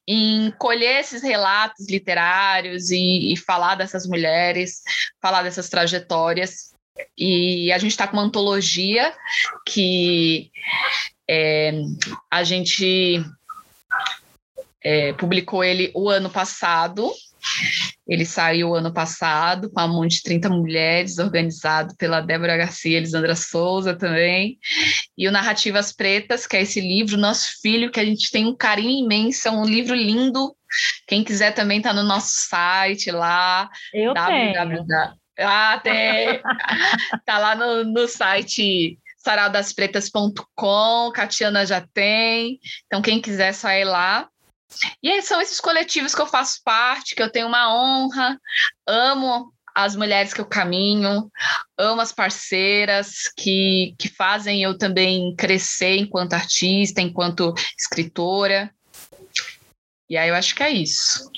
em colher esses relatos literários e, e falar dessas mulheres, falar dessas trajetórias. E a gente está com uma antologia que é, a gente é, publicou ele o ano passado, ele saiu ano passado com a mão de 30 mulheres, organizado pela Débora Garcia e Elisandra Souza também. E o Narrativas Pretas, que é esse livro, nosso filho, que a gente tem um carinho imenso, é um livro lindo. Quem quiser também está no nosso site lá. Eu www. tenho. Ah, tem. tá lá no, no site saraudaspretas.com, Catiana já tem. Então, quem quiser, só ir lá. E aí são esses coletivos que eu faço parte, que eu tenho uma honra, amo as mulheres que eu caminho, amo as parceiras que, que fazem eu também crescer enquanto artista, enquanto escritora. E aí eu acho que é isso.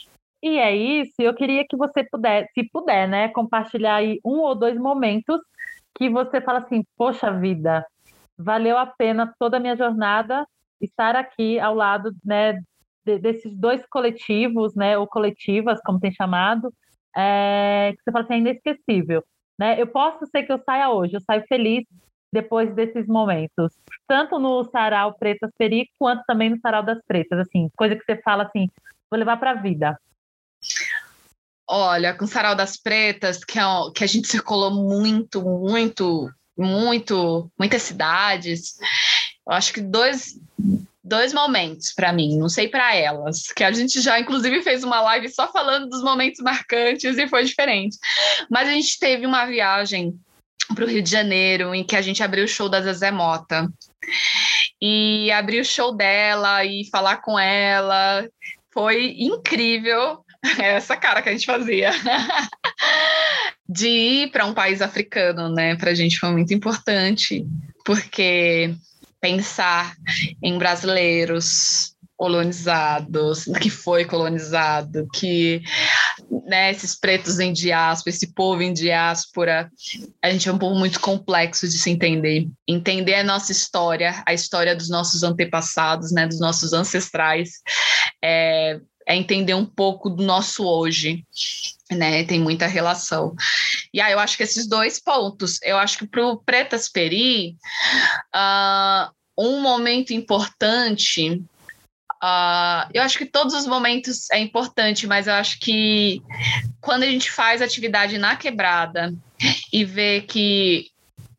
E é isso, eu queria que você puder, se puder, né, compartilhar aí um ou dois momentos que você fala assim, poxa vida, valeu a pena toda a minha jornada estar aqui ao lado, né, de, desses dois coletivos, né, ou coletivas, como tem chamado, é, que você fala assim, é inesquecível, né? Eu posso ser que eu saia hoje, eu saio feliz depois desses momentos, tanto no sarau Pretas Peri, quanto também no sarau das Pretas, assim, coisa que você fala assim, vou levar para a vida. Olha, com o Sarau das Pretas, que, é, que a gente circulou muito, muito, muito, muitas cidades. Eu acho que dois, dois momentos para mim, não sei para elas, que a gente já inclusive fez uma live só falando dos momentos marcantes e foi diferente. Mas a gente teve uma viagem para o Rio de Janeiro em que a gente abriu o show da Zezé Mota. E abrir o show dela e falar com ela foi incrível. Essa cara que a gente fazia. de ir para um país africano, né? Para a gente foi muito importante, porque pensar em brasileiros colonizados, que foi colonizado, que né, esses pretos em diáspora, esse povo em diáspora, a gente é um povo muito complexo de se entender. Entender a nossa história, a história dos nossos antepassados, né, dos nossos ancestrais, é, é entender um pouco do nosso hoje, né? Tem muita relação. E aí eu acho que esses dois pontos, eu acho que para o Pretas Peri, uh, um momento importante. Uh, eu acho que todos os momentos é importante, mas eu acho que quando a gente faz atividade na quebrada e vê que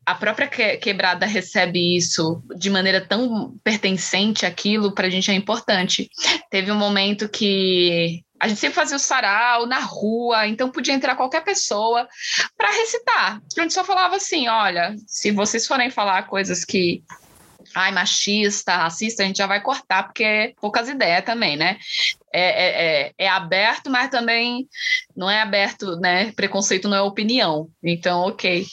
a própria quebrada recebe isso de maneira tão pertencente àquilo, para a gente é importante. Teve um momento que a gente sempre fazia o sarau na rua, então podia entrar qualquer pessoa para recitar. A gente só falava assim: olha, se vocês forem falar coisas que ai, machista, racista, a gente já vai cortar, porque é poucas ideias também, né? É, é, é, é, aberto, mas também não é aberto, né? Preconceito não é opinião. Então, ok.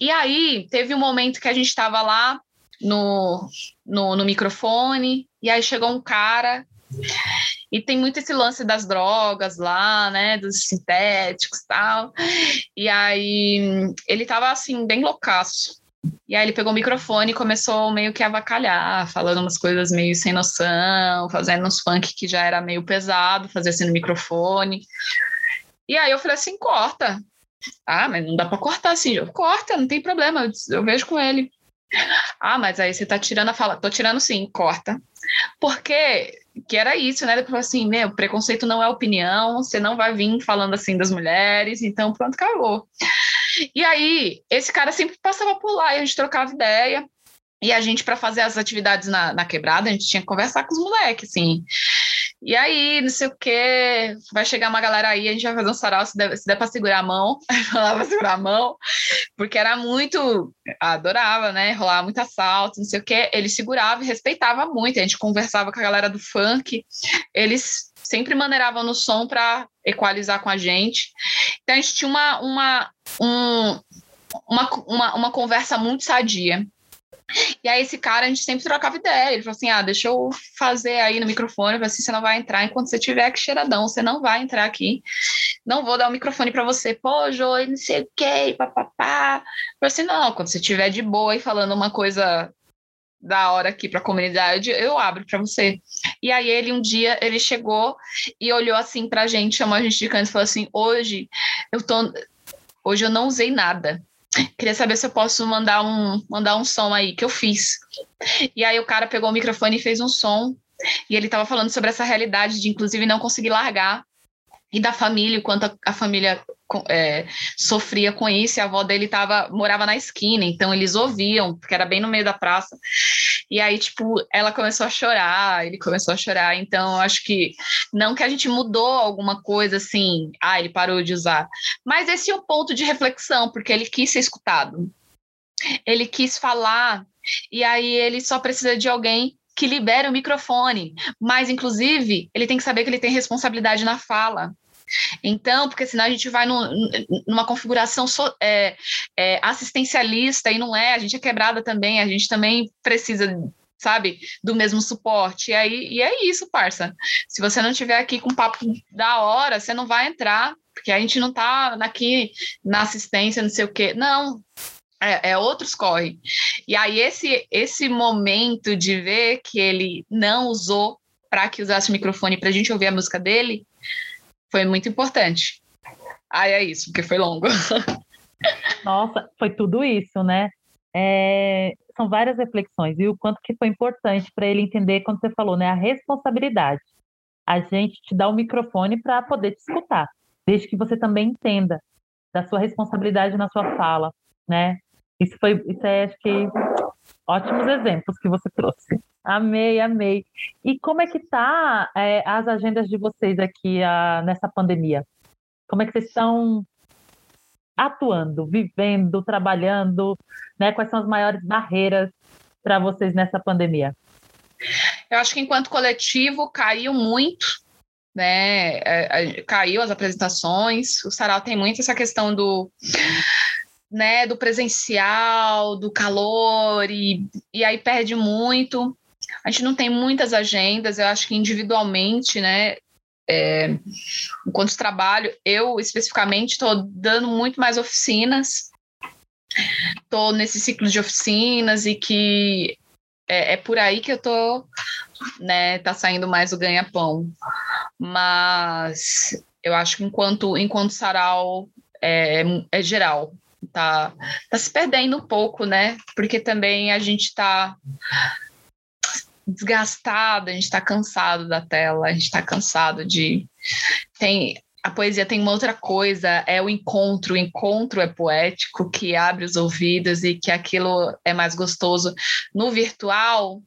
E aí, teve um momento que a gente estava lá no, no, no microfone, e aí chegou um cara e tem muito esse lance das drogas lá, né, dos sintéticos e tal. E aí ele tava assim bem loucaço. E aí ele pegou o microfone e começou meio que a avacalhar, falando umas coisas meio sem noção, fazendo uns funk que já era meio pesado, fazer assim no microfone. E aí eu falei assim, corta. Ah, mas não dá para cortar assim. Eu, corta, não tem problema, eu, eu vejo com ele. Ah, mas aí você tá tirando a fala. Tô tirando sim, corta. Porque que era isso, né? Depois assim, meu, preconceito não é opinião, você não vai vir falando assim das mulheres, então pronto, acabou. E aí, esse cara sempre passava por lá e a gente trocava ideia. E a gente, para fazer as atividades na, na quebrada, a gente tinha que conversar com os moleques, assim. E aí, não sei o quê, vai chegar uma galera aí, a gente vai fazer um sarau, se der, se der para segurar a mão, falava segurar a mão, porque era muito, adorava, né, rolar muito assalto, não sei o quê, ele segurava e respeitava muito, a gente conversava com a galera do funk, eles sempre maneiravam no som para equalizar com a gente, então a gente tinha uma, uma, um, uma, uma, uma conversa muito sadia, e aí esse cara, a gente sempre trocava ideia. Ele falou assim: ah, deixa eu fazer aí no microfone, para assim, você não vai entrar enquanto você tiver que cheiradão, você não vai entrar aqui. Não vou dar o microfone para você. Pô, Joey, não sei o quê, papapá. Falei assim: não, quando você tiver de boa e falando uma coisa da hora aqui para a comunidade, eu abro para você. E aí ele um dia ele chegou e olhou assim para a gente, chamou a gente de canto e falou assim: "Hoje eu tô hoje eu não usei nada. Queria saber se eu posso mandar um, mandar um som aí que eu fiz. E aí o cara pegou o microfone e fez um som. E ele estava falando sobre essa realidade de, inclusive, não conseguir largar. E da família, o quanto a, a família é, sofria com isso, e a avó dele tava, morava na esquina, então eles ouviam, porque era bem no meio da praça. E aí, tipo, ela começou a chorar, ele começou a chorar. Então, acho que não que a gente mudou alguma coisa assim, ah, ele parou de usar, mas esse é o ponto de reflexão, porque ele quis ser escutado. Ele quis falar, e aí ele só precisa de alguém que libere o microfone, mas inclusive ele tem que saber que ele tem responsabilidade na fala Então, porque senão a gente vai num, numa configuração so, é, é, assistencialista e não é, a gente é quebrada também, a gente também precisa sabe, do mesmo suporte. E aí e é isso, parça. Se você não tiver aqui com papo da hora, você não vai entrar, porque a gente não tá aqui na assistência, não sei o quê. Não. É, é outros corre. E aí esse esse momento de ver que ele não usou para que usasse o microfone para a gente ouvir a música dele foi muito importante. Aí é isso, porque foi longo. Nossa, foi tudo isso, né? É, são várias reflexões e o quanto que foi importante para ele entender quando você falou, né, a responsabilidade. A gente te dá o microfone para poder te escutar, desde que você também entenda da sua responsabilidade na sua fala, né? Isso foi, isso é, acho que ótimos exemplos que você trouxe. Amei, amei. E como é que tá é, as agendas de vocês aqui a, nessa pandemia? Como é que vocês estão atuando, vivendo, trabalhando, né? Quais são as maiores barreiras para vocês nessa pandemia? Eu acho que enquanto coletivo caiu muito, né? É, é, caiu as apresentações. O Sarau tem muito essa questão do né, do presencial, do calor, e, e aí perde muito. A gente não tem muitas agendas, eu acho que individualmente, né, é, enquanto trabalho, eu especificamente estou dando muito mais oficinas, estou nesse ciclo de oficinas e que é, é, por aí que eu tô, né, tá saindo mais o ganha-pão. Mas eu acho que enquanto, enquanto sarau é, é geral, tá, tá se perdendo um pouco, né? Porque também a gente está desgastado, a gente está cansado da tela, a gente está cansado de. Tem, a poesia tem uma outra coisa, é o encontro. O encontro é poético, que abre os ouvidos e que aquilo é mais gostoso. No virtual,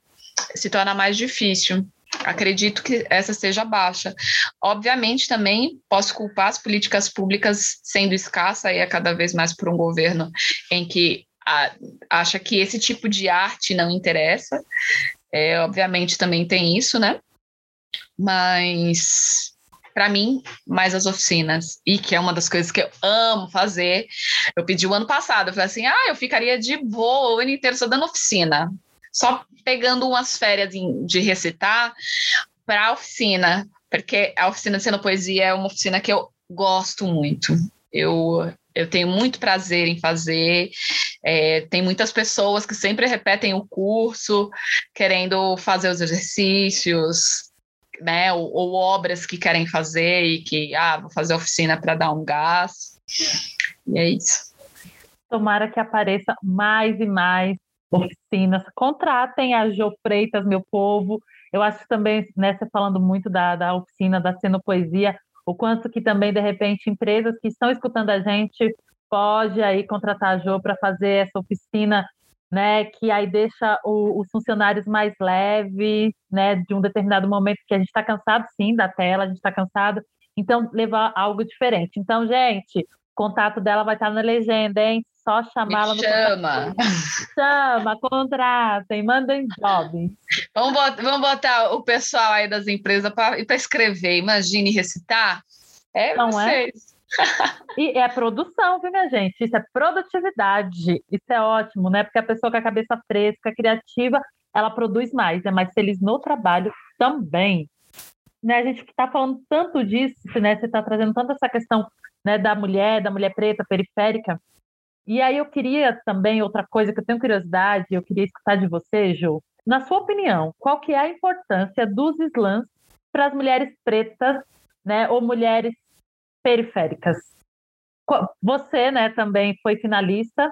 se torna mais difícil. Acredito que essa seja baixa. Obviamente, também posso culpar as políticas públicas sendo escassa e é cada vez mais por um governo em que a, acha que esse tipo de arte não interessa. É, obviamente também tem isso, né? Mas para mim, mais as oficinas. E que é uma das coisas que eu amo fazer. Eu pedi o ano passado, eu falei assim: ah, eu ficaria de boa o ano inteiro só dando oficina. Só pegando umas férias de recitar para a oficina, porque a oficina de poesia é uma oficina que eu gosto muito. Eu eu tenho muito prazer em fazer. É, tem muitas pessoas que sempre repetem o curso, querendo fazer os exercícios, né? Ou, ou obras que querem fazer e que, ah, vou fazer oficina para dar um gás. E é isso. Tomara que apareça mais e mais oficinas. Contratem a Jo Freitas, meu povo. Eu acho também, né, você falando muito da, da oficina da Cenopoesia, o quanto que também, de repente, empresas que estão escutando a gente pode aí contratar a Jo para fazer essa oficina, né, que aí deixa o, os funcionários mais leves, né, de um determinado momento que a gente está cansado, sim, da tela, a gente está cansado, então levar algo diferente. Então, gente, o contato dela vai estar na legenda, hein? Só chamá-la no chama. Contato. Chama, contratem, mandem jobs. Vamos botar, vamos botar o pessoal aí das empresas para escrever, imagine recitar. É Não é? vocês. É? E é produção, viu, minha gente? Isso é produtividade. Isso é ótimo, né? Porque a pessoa com a cabeça fresca, criativa, ela produz mais, é mais feliz no trabalho também. Né, a gente está falando tanto disso, né? Você está trazendo tanto essa questão né, da mulher, da mulher preta, periférica. E aí eu queria também, outra coisa que eu tenho curiosidade, eu queria escutar de você, Ju. Na sua opinião, qual que é a importância dos slams para as mulheres pretas, né, ou mulheres periféricas? Você, né, também foi finalista.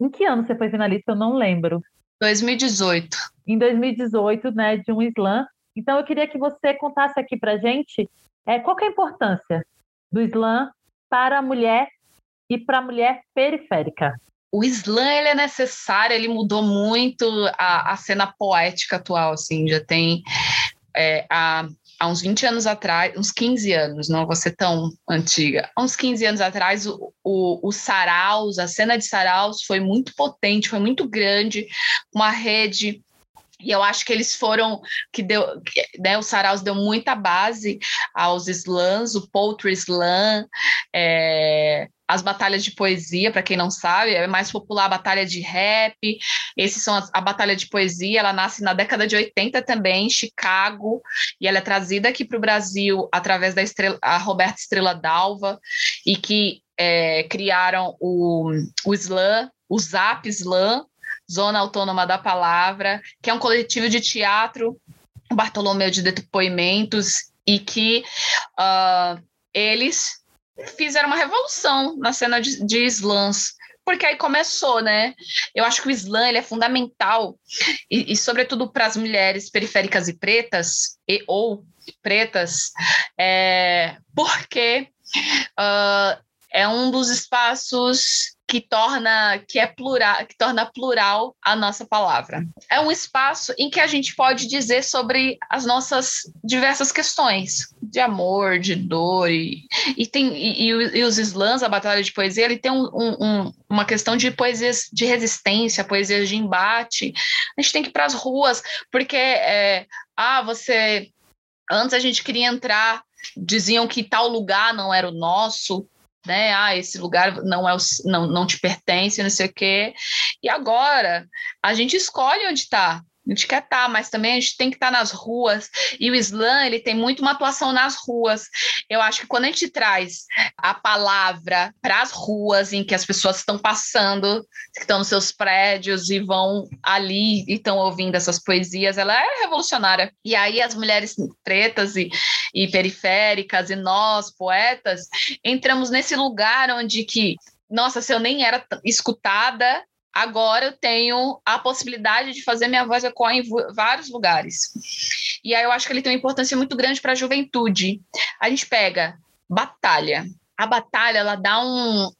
Em que ano você foi finalista? Eu não lembro. 2018. Em 2018, né, de um slam. Então eu queria que você contasse aqui para gente é, qual é a importância do slam para a mulher e para a mulher periférica. O slam ele é necessário, ele mudou muito a, a cena poética atual, assim, já tem é, há, há uns 20 anos atrás, uns 15 anos, não vou ser tão antiga, há uns 15 anos atrás, o, o, o saraus, a cena de saraus foi muito potente, foi muito grande, uma rede e eu acho que eles foram que deu, né, o Saraus deu muita base aos slams, o poetry slam, é, as batalhas de poesia, para quem não sabe, é mais popular a batalha de rap. Esses são a, a, batalha de poesia, ela nasce na década de 80 também, em Chicago, e ela é trazida aqui para o Brasil através da estrela, a Roberta Estrela Dalva, e que é, criaram o, o slam, o Zap Slam, Zona Autônoma da Palavra, que é um coletivo de teatro, Bartolomeu de Depoimentos, e que uh, eles fizeram uma revolução na cena de, de slams, porque aí começou, né? Eu acho que o slam ele é fundamental, e, e sobretudo para as mulheres periféricas e pretas, e, ou pretas, é, porque uh, é um dos espaços que torna que é plural, que torna plural a nossa palavra. É um espaço em que a gente pode dizer sobre as nossas diversas questões de amor, de dor e, e tem e, e os slams, a batalha de poesia, ele tem um, um, uma questão de poesias de resistência, poesias de embate. A gente tem que ir para as ruas porque é, ah, você antes a gente queria entrar diziam que tal lugar não era o nosso, né? Ah, esse lugar não é o, não, não te pertence, não sei o quê. E agora a gente escolhe onde está. A gente quer estar, tá, mas também a gente tem que estar tá nas ruas. E o Islã, ele tem muito uma atuação nas ruas. Eu acho que quando a gente traz a palavra para as ruas em que as pessoas estão passando, que estão nos seus prédios e vão ali e estão ouvindo essas poesias, ela é revolucionária. E aí as mulheres pretas e, e periféricas e nós, poetas, entramos nesse lugar onde que nossa, se eu nem era escutada, agora eu tenho a possibilidade de fazer minha voz ecoar em vários lugares. E aí eu acho que ele tem uma importância muito grande para a juventude. A gente pega batalha. A batalha, ela dá um.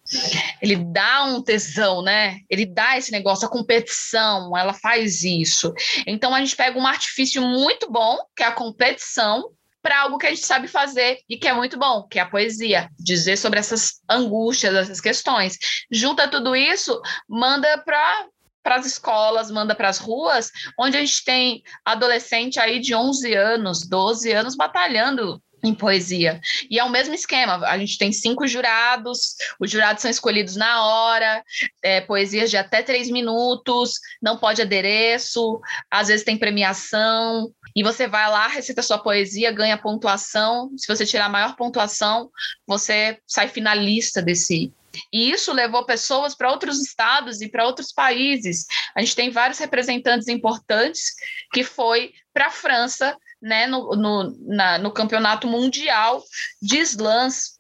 Ele dá um tesão, né? Ele dá esse negócio, a competição, ela faz isso. Então a gente pega um artifício muito bom, que é a competição, para algo que a gente sabe fazer e que é muito bom, que é a poesia, dizer sobre essas angústias, essas questões. Junta tudo isso, manda para para as escolas, manda para as ruas, onde a gente tem adolescente aí de 11 anos, 12 anos batalhando em poesia. E é o mesmo esquema, a gente tem cinco jurados, os jurados são escolhidos na hora, é, poesias de até três minutos, não pode adereço, às vezes tem premiação, e você vai lá, recita sua poesia, ganha pontuação. Se você tirar a maior pontuação, você sai finalista desse. E isso levou pessoas para outros estados e para outros países. A gente tem vários representantes importantes que foi para a França, né, no, no, na, no campeonato mundial de slams.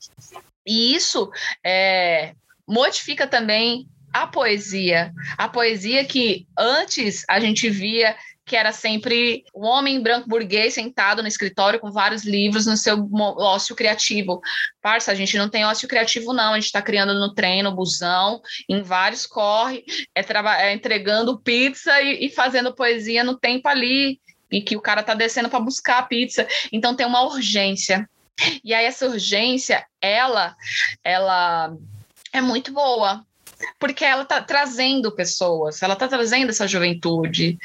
E isso é, modifica também a poesia. A poesia que antes a gente via que era sempre um homem branco burguês sentado no escritório com vários livros no seu ócio criativo. Parça, a gente não tem ócio criativo, não. A gente está criando no trem, no busão, em vários corre, é, é entregando pizza e, e fazendo poesia no tempo ali, e que o cara está descendo para buscar a pizza. Então tem uma urgência. E aí essa urgência, ela, ela é muito boa, porque ela está trazendo pessoas, ela está trazendo essa juventude,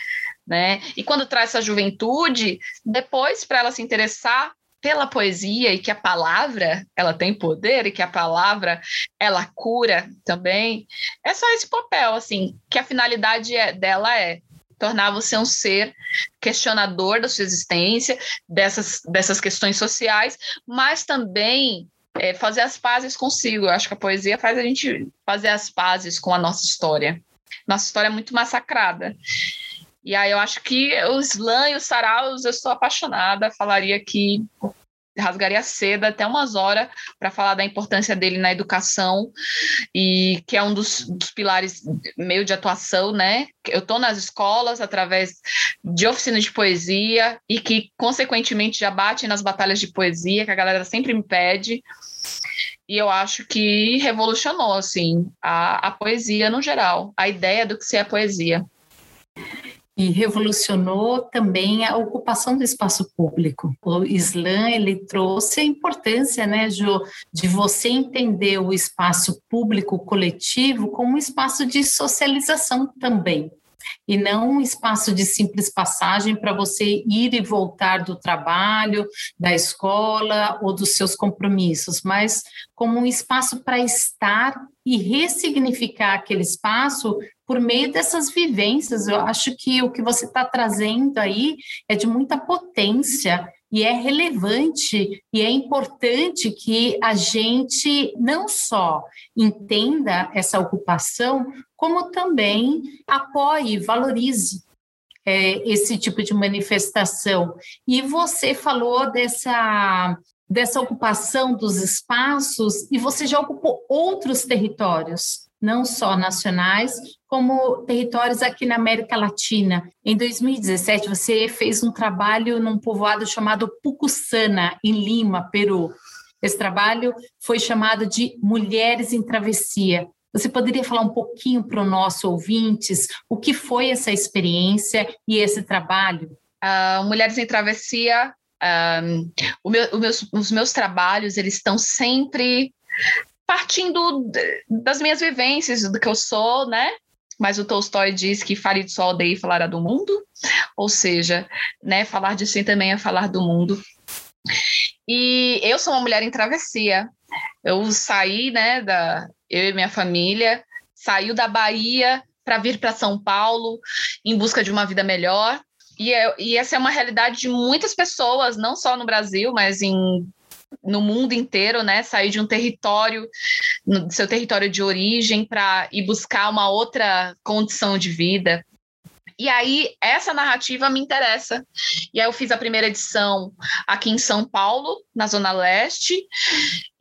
né? E quando traz essa juventude, depois para ela se interessar pela poesia e que a palavra ela tem poder e que a palavra ela cura também, é só esse papel assim, que a finalidade é, dela é tornar você um ser questionador da sua existência, dessas, dessas questões sociais, mas também é, fazer as pazes consigo. Eu acho que a poesia faz a gente fazer as pazes com a nossa história. Nossa história é muito massacrada. E aí eu acho que o slam e os saraus eu estou apaixonada, falaria que rasgaria seda até umas horas para falar da importância dele na educação e que é um dos, dos pilares meio de atuação, né? Eu estou nas escolas através de oficinas de poesia e que consequentemente já bate nas batalhas de poesia que a galera sempre me pede e eu acho que revolucionou assim a, a poesia no geral, a ideia do que ser a poesia e revolucionou também a ocupação do espaço público. O Islã ele trouxe a importância, né, Jo, de você entender o espaço público coletivo como um espaço de socialização também. e não um espaço de simples passagem para você ir e voltar do trabalho, da escola ou dos seus compromissos, mas como um espaço para estar e ressignificar aquele espaço por meio dessas vivências. Eu acho que o que você está trazendo aí é de muita potência e é relevante e é importante que a gente não só entenda essa ocupação, como também apoie, valorize é, esse tipo de manifestação. E você falou dessa, dessa ocupação dos espaços e você já ocupou outros territórios não só nacionais, como territórios aqui na América Latina. Em 2017, você fez um trabalho num povoado chamado Pucussana, em Lima, Peru. Esse trabalho foi chamado de Mulheres em Travessia. Você poderia falar um pouquinho para os nossos ouvintes o que foi essa experiência e esse trabalho? Uh, Mulheres em Travessia, um, ah, meu, meus, os meus trabalhos eles estão sempre partindo das minhas vivências, do que eu sou, né? Mas o Tolstói diz que fale de sua aldeia e falará do mundo, ou seja, né, falar de si também é falar do mundo. E eu sou uma mulher em travessia. Eu saí, né, da eu e minha família, saiu da Bahia para vir para São Paulo em busca de uma vida melhor. E, é, e essa é uma realidade de muitas pessoas, não só no Brasil, mas em no mundo inteiro, né? Sair de um território, no seu território de origem, para ir buscar uma outra condição de vida. E aí, essa narrativa me interessa. E aí, eu fiz a primeira edição aqui em São Paulo, na Zona Leste,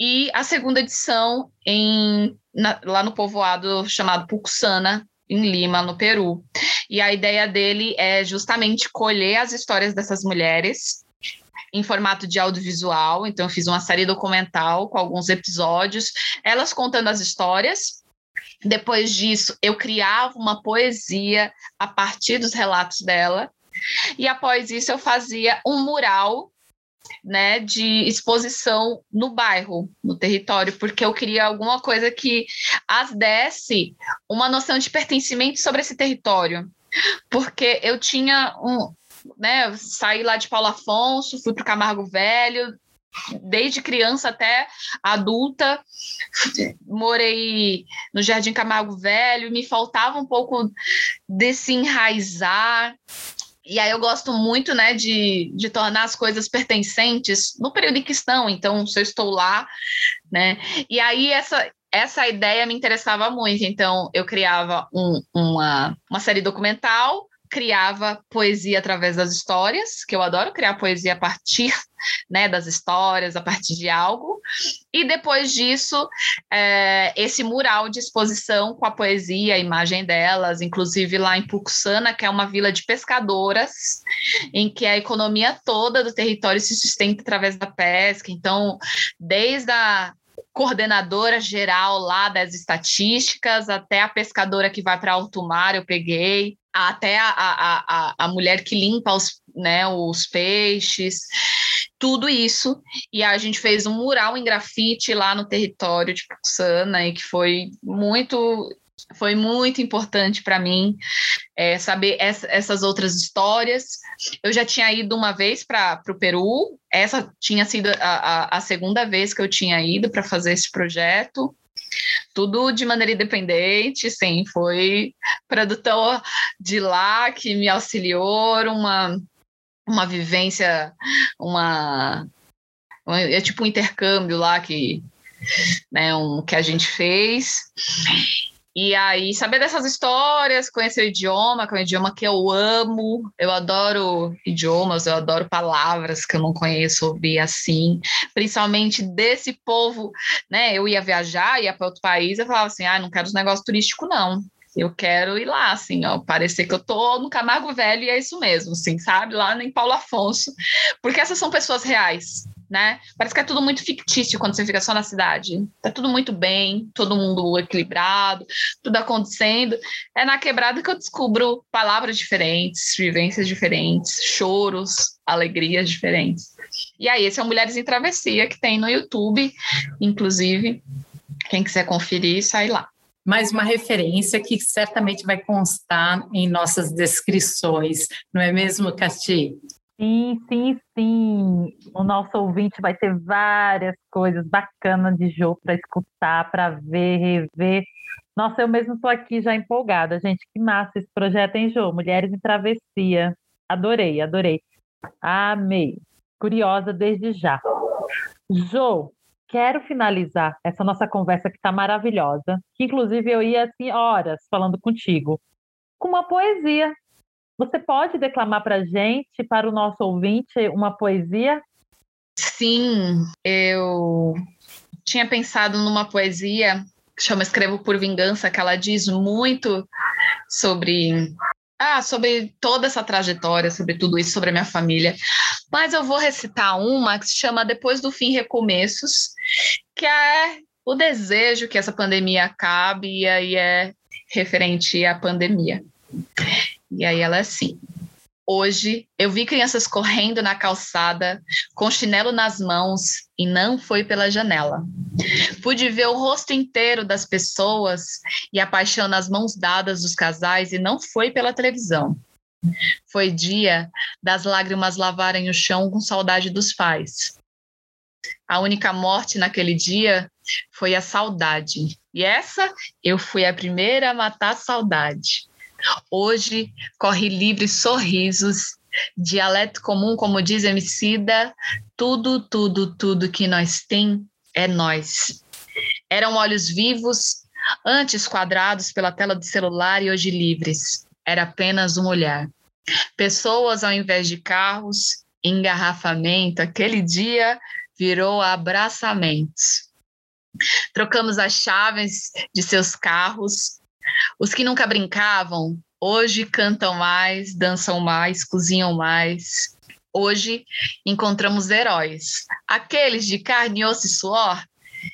e a segunda edição em, na, lá no povoado chamado Pucussana, em Lima, no Peru. E a ideia dele é justamente colher as histórias dessas mulheres em formato de audiovisual. Então, eu fiz uma série documental com alguns episódios, elas contando as histórias. Depois disso, eu criava uma poesia a partir dos relatos dela. E após isso, eu fazia um mural né, de exposição no bairro, no território, porque eu queria alguma coisa que as desse uma noção de pertencimento sobre esse território. Porque eu tinha um, né, saí lá de Paulo Afonso, fui para o Camargo Velho, desde criança até adulta, morei no Jardim Camargo Velho, me faltava um pouco desse enraizar. E aí eu gosto muito, né, de, de tornar as coisas pertencentes no período em que estão. Então, se eu estou lá, né? E aí essa essa ideia me interessava muito. Então, eu criava um, uma, uma série documental criava poesia através das histórias, que eu adoro criar poesia a partir né, das histórias, a partir de algo. E depois disso, é, esse mural de exposição com a poesia, a imagem delas, inclusive lá em Puxana, que é uma vila de pescadoras, em que a economia toda do território se sustenta através da pesca. Então, desde a coordenadora geral lá das estatísticas, até a pescadora que vai para alto mar, eu peguei, até a, a, a, a mulher que limpa os, né, os peixes, tudo isso. E a gente fez um mural em grafite lá no território de Puxana, e que foi muito foi muito importante para mim é, saber essa, essas outras histórias. Eu já tinha ido uma vez para o Peru, essa tinha sido a, a, a segunda vez que eu tinha ido para fazer esse projeto tudo de maneira independente, sim, foi produtor de lá que me auxiliou, uma, uma vivência, uma, é tipo um intercâmbio lá que, né, um, que a gente fez. E aí, saber dessas histórias, conhecer o idioma, que é um idioma que eu amo, eu adoro idiomas, eu adoro palavras que eu não conheço, ouvir assim, principalmente desse povo, né? Eu ia viajar, ia para outro país, eu falava assim, ah, não quero os negócios turísticos, não. Eu quero ir lá, assim, ó, parecer que eu tô no Camargo Velho e é isso mesmo, assim, sabe? Lá em Paulo Afonso, porque essas são pessoas reais, né? Parece que é tudo muito fictício quando você fica só na cidade. Tá tudo muito bem, todo mundo equilibrado, tudo acontecendo. É na quebrada que eu descubro palavras diferentes, vivências diferentes, choros, alegrias diferentes. E aí, esse é o Mulheres em Travessia, que tem no YouTube, inclusive. Quem quiser conferir, sai lá. mais uma referência que certamente vai constar em nossas descrições, não é mesmo, Cati? Sim, sim, sim. O nosso ouvinte vai ter várias coisas bacanas de jogo para escutar, para ver, rever. Nossa, eu mesmo estou aqui já empolgada, gente. Que massa esse projeto, hein, Jô? Mulheres em Travessia. Adorei, adorei. Amei. Curiosa desde já. Jô, quero finalizar essa nossa conversa que está maravilhosa, que inclusive eu ia assim horas falando contigo, com uma poesia. Você pode declamar para gente, para o nosso ouvinte, uma poesia? Sim, eu tinha pensado numa poesia que chama Escrevo por Vingança, que ela diz muito sobre ah, sobre toda essa trajetória, sobre tudo isso, sobre a minha família. Mas eu vou recitar uma que se chama Depois do Fim Recomeços, que é o desejo que essa pandemia acabe, e aí é referente à pandemia. E aí ela é assim. Hoje eu vi crianças correndo na calçada, com chinelo nas mãos, e não foi pela janela. Pude ver o rosto inteiro das pessoas e a paixão nas mãos dadas dos casais, e não foi pela televisão. Foi dia das lágrimas lavarem o chão com saudade dos pais. A única morte naquele dia foi a saudade. E essa eu fui a primeira a matar a saudade. Hoje corre livre sorrisos, dialeto comum, como diz Emicida, tudo, tudo, tudo que nós tem é nós. Eram olhos vivos, antes quadrados pela tela do celular e hoje livres. Era apenas um olhar. Pessoas ao invés de carros, engarrafamento, aquele dia virou abraçamentos. Trocamos as chaves de seus carros, os que nunca brincavam, hoje cantam mais, dançam mais, cozinham mais. Hoje encontramos heróis, aqueles de carne, osso e suor.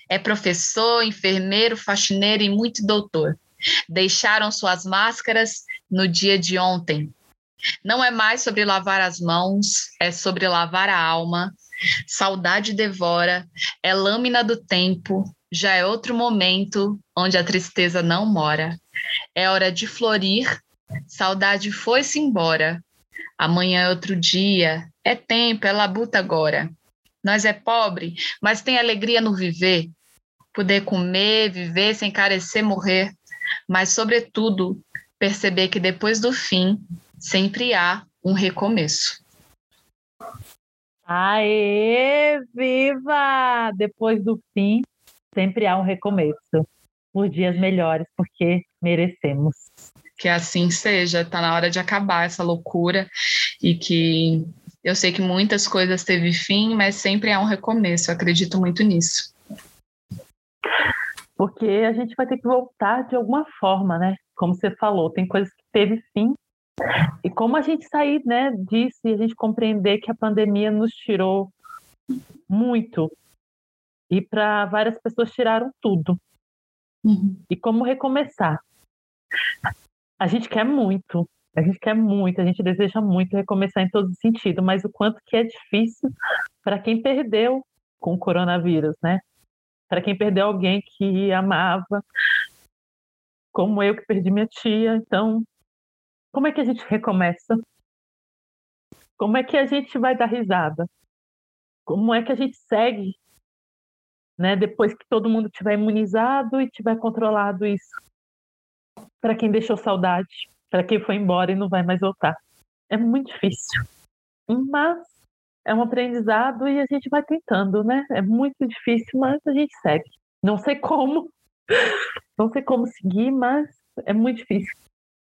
É professor, enfermeiro, faxineiro e muito doutor. Deixaram suas máscaras no dia de ontem. Não é mais sobre lavar as mãos, é sobre lavar a alma. Saudade devora, é lâmina do tempo, já é outro momento onde a tristeza não mora. É hora de florir, saudade foi-se embora. Amanhã é outro dia, é tempo, é labuta agora. Nós é pobre, mas tem alegria no viver. Poder comer, viver sem carecer, morrer. Mas, sobretudo, perceber que depois do fim sempre há um recomeço. Aê, viva! Depois do fim, sempre há um recomeço por dias melhores, porque merecemos. Que assim seja, está na hora de acabar essa loucura e que eu sei que muitas coisas teve fim, mas sempre há um recomeço, eu acredito muito nisso. Porque a gente vai ter que voltar de alguma forma, né? Como você falou, tem coisas que teve fim. E como a gente sair né, disso e a gente compreender que a pandemia nos tirou muito. E para várias pessoas tiraram tudo. Uhum. E como recomeçar? A gente quer muito, a gente quer muito, a gente deseja muito recomeçar em todo sentido, mas o quanto que é difícil para quem perdeu com o coronavírus, né? Para quem perdeu alguém que amava, como eu que perdi minha tia. Então, como é que a gente recomeça? Como é que a gente vai dar risada? Como é que a gente segue né? Depois que todo mundo tiver imunizado e tiver controlado isso. Para quem deixou saudade, para quem foi embora e não vai mais voltar. É muito difícil. Mas é um aprendizado e a gente vai tentando, né? É muito difícil, mas a gente segue. Não sei como, não sei como seguir, mas é muito difícil.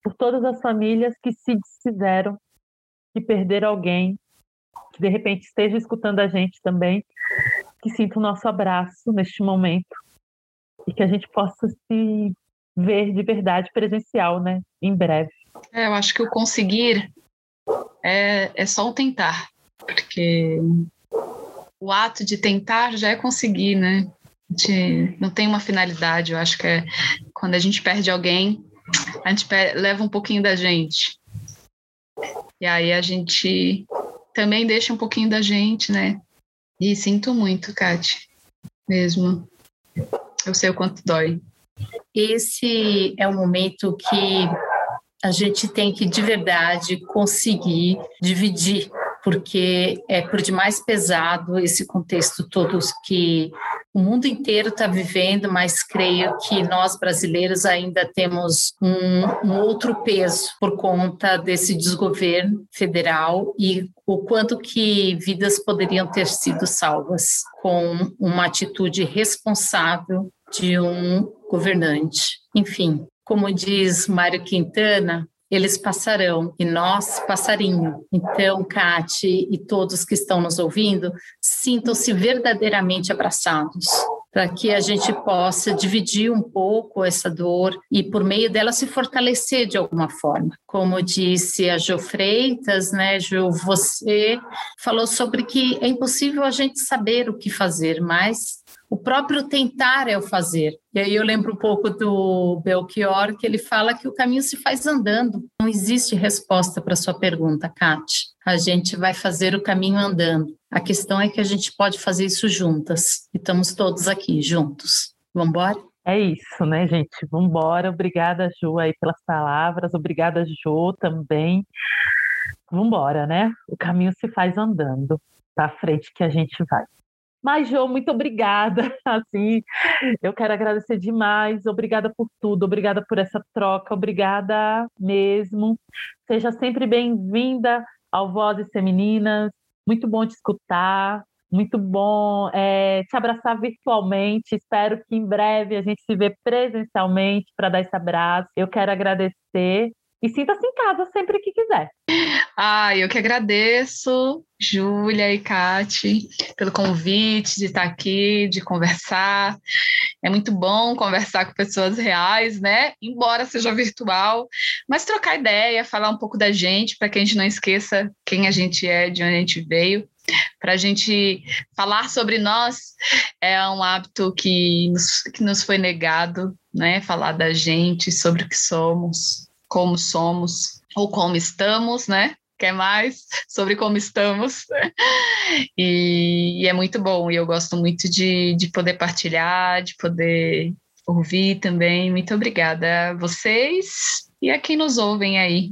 Por todas as famílias que se desfizeram, que perderam alguém, que de repente esteja escutando a gente também, que sinta o nosso abraço neste momento e que a gente possa se ver de verdade presencial, né? Em breve. É, eu acho que o conseguir é, é só o tentar, porque o ato de tentar já é conseguir, né? Gente não tem uma finalidade. Eu acho que é quando a gente perde alguém, a gente leva um pouquinho da gente. E aí a gente também deixa um pouquinho da gente, né? E sinto muito, Kate, mesmo. Eu sei o quanto dói. Esse é o momento que a gente tem que de verdade conseguir dividir, porque é por demais pesado esse contexto todo que o mundo inteiro está vivendo, mas creio que nós brasileiros ainda temos um, um, outro peso por conta desse desgoverno federal e o quanto que vidas poderiam ter sido salvas com uma atitude responsável de um governante. Enfim, como diz Mário Quintana, eles passarão e nós passarinho. Então, Kate e todos que estão nos ouvindo, sintam-se verdadeiramente abraçados, para que a gente possa dividir um pouco essa dor e, por meio dela, se fortalecer de alguma forma. Como disse a Jo Freitas, né, Jo, você falou sobre que é impossível a gente saber o que fazer, mas o próprio tentar é o fazer. E aí eu lembro um pouco do Belchior, que ele fala que o caminho se faz andando. Não existe resposta para sua pergunta, Kate. A gente vai fazer o caminho andando. A questão é que a gente pode fazer isso juntas. E estamos todos aqui juntos. Vamos embora? É isso, né, gente? Vamos embora. Obrigada, Ju, aí pelas palavras. Obrigada, Ju, também. Vamos embora, né? O caminho se faz andando. Para frente que a gente vai. Mas, Jô, muito obrigada. Assim, eu quero agradecer demais. Obrigada por tudo, obrigada por essa troca, obrigada mesmo. Seja sempre bem-vinda ao Vozes Femininas. Muito bom te escutar, muito bom é, te abraçar virtualmente. Espero que em breve a gente se vê presencialmente para dar esse abraço. Eu quero agradecer e sinta-se em casa sempre que quiser. Ah, eu que agradeço, Júlia e Kati, pelo convite de estar aqui, de conversar. É muito bom conversar com pessoas reais, né? Embora seja virtual, mas trocar ideia, falar um pouco da gente, para que a gente não esqueça quem a gente é, de onde a gente veio. Para a gente falar sobre nós é um hábito que nos, que nos foi negado, né? Falar da gente, sobre o que somos, como somos ou como estamos, né? Quer mais sobre como estamos? e, e, é muito bom, e eu gosto muito de, de poder partilhar, de poder ouvir também. Muito obrigada a vocês e a quem nos ouvem aí.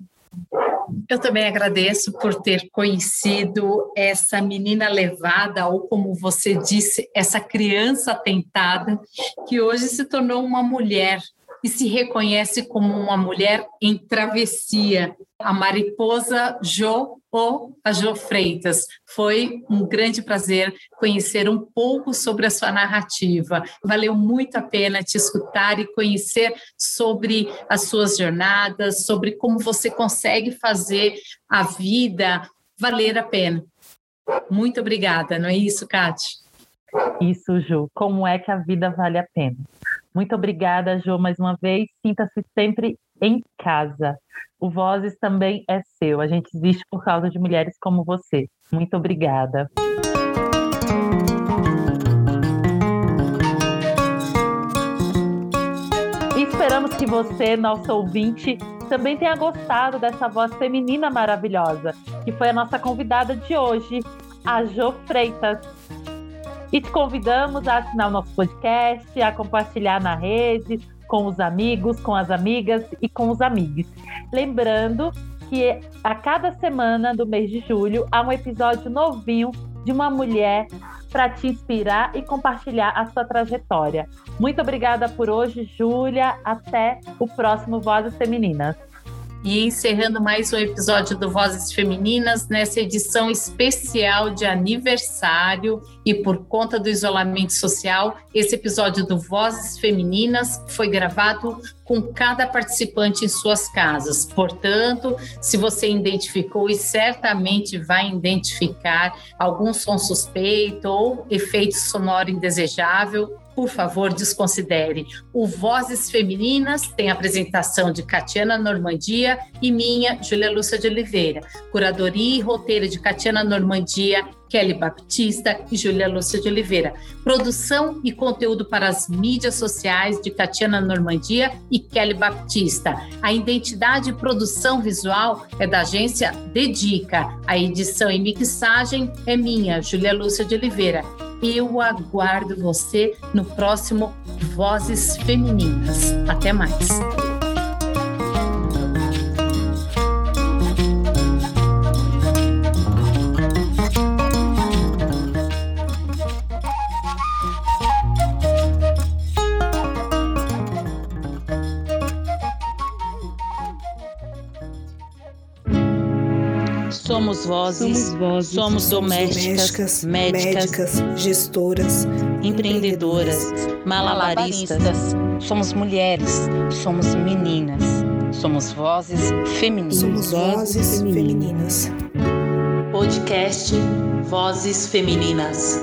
Eu também agradeço por ter conhecido essa menina levada, ou como você disse, essa criança tentada, que hoje se tornou uma mulher e se reconhece como uma mulher em travessia. A mariposa Jo ou a Jo Freitas. Foi um grande prazer conhecer um pouco sobre a sua narrativa. Valeu muito a pena te escutar e conhecer sobre as suas jornadas, sobre como você consegue fazer a vida valer a pena. Muito obrigada, não é isso, Kátia? Isso, Ju. Como é que a vida vale a pena? Muito obrigada, Jo, mais uma vez. Sinta-se sempre em casa. O Vozes também é seu. A gente existe por causa de mulheres como você. Muito obrigada. Esperamos que você, nosso ouvinte, também tenha gostado dessa voz feminina maravilhosa, que foi a nossa convidada de hoje, a Jo Freitas. E te convidamos a assinar o nosso podcast, a compartilhar na rede, com os amigos, com as amigas e com os amigos. Lembrando que a cada semana do mês de julho há um episódio novinho de uma mulher para te inspirar e compartilhar a sua trajetória. Muito obrigada por hoje, Júlia. Até o próximo Vozes Femininas. E encerrando mais um episódio do Vozes Femininas, nessa edição especial de aniversário e por conta do isolamento social, esse episódio do Vozes Femininas foi gravado com cada participante em suas casas. Portanto, se você identificou e certamente vai identificar algum som suspeito ou efeito sonoro indesejável, por favor, desconsidere. O Vozes Femininas tem apresentação de Catiana Normandia e minha, Júlia Lúcia de Oliveira. Curadoria e roteiro de Catiana Normandia Kelly Baptista e Júlia Lúcia de Oliveira. Produção e conteúdo para as mídias sociais de Tatiana Normandia e Kelly Baptista. A identidade e produção visual é da agência Dedica. A edição e mixagem é minha, Júlia Lúcia de Oliveira. eu aguardo você no próximo Vozes Femininas. Até mais. Somos vozes, somos, vozes, somos, domésticas, domésticas médicas, médicas, gestoras, empreendedoras, malabaristas. malabaristas. Somos mulheres, somos meninas, somos vozes femininas. Somos vozes femininas. Podcast Vozes Femininas.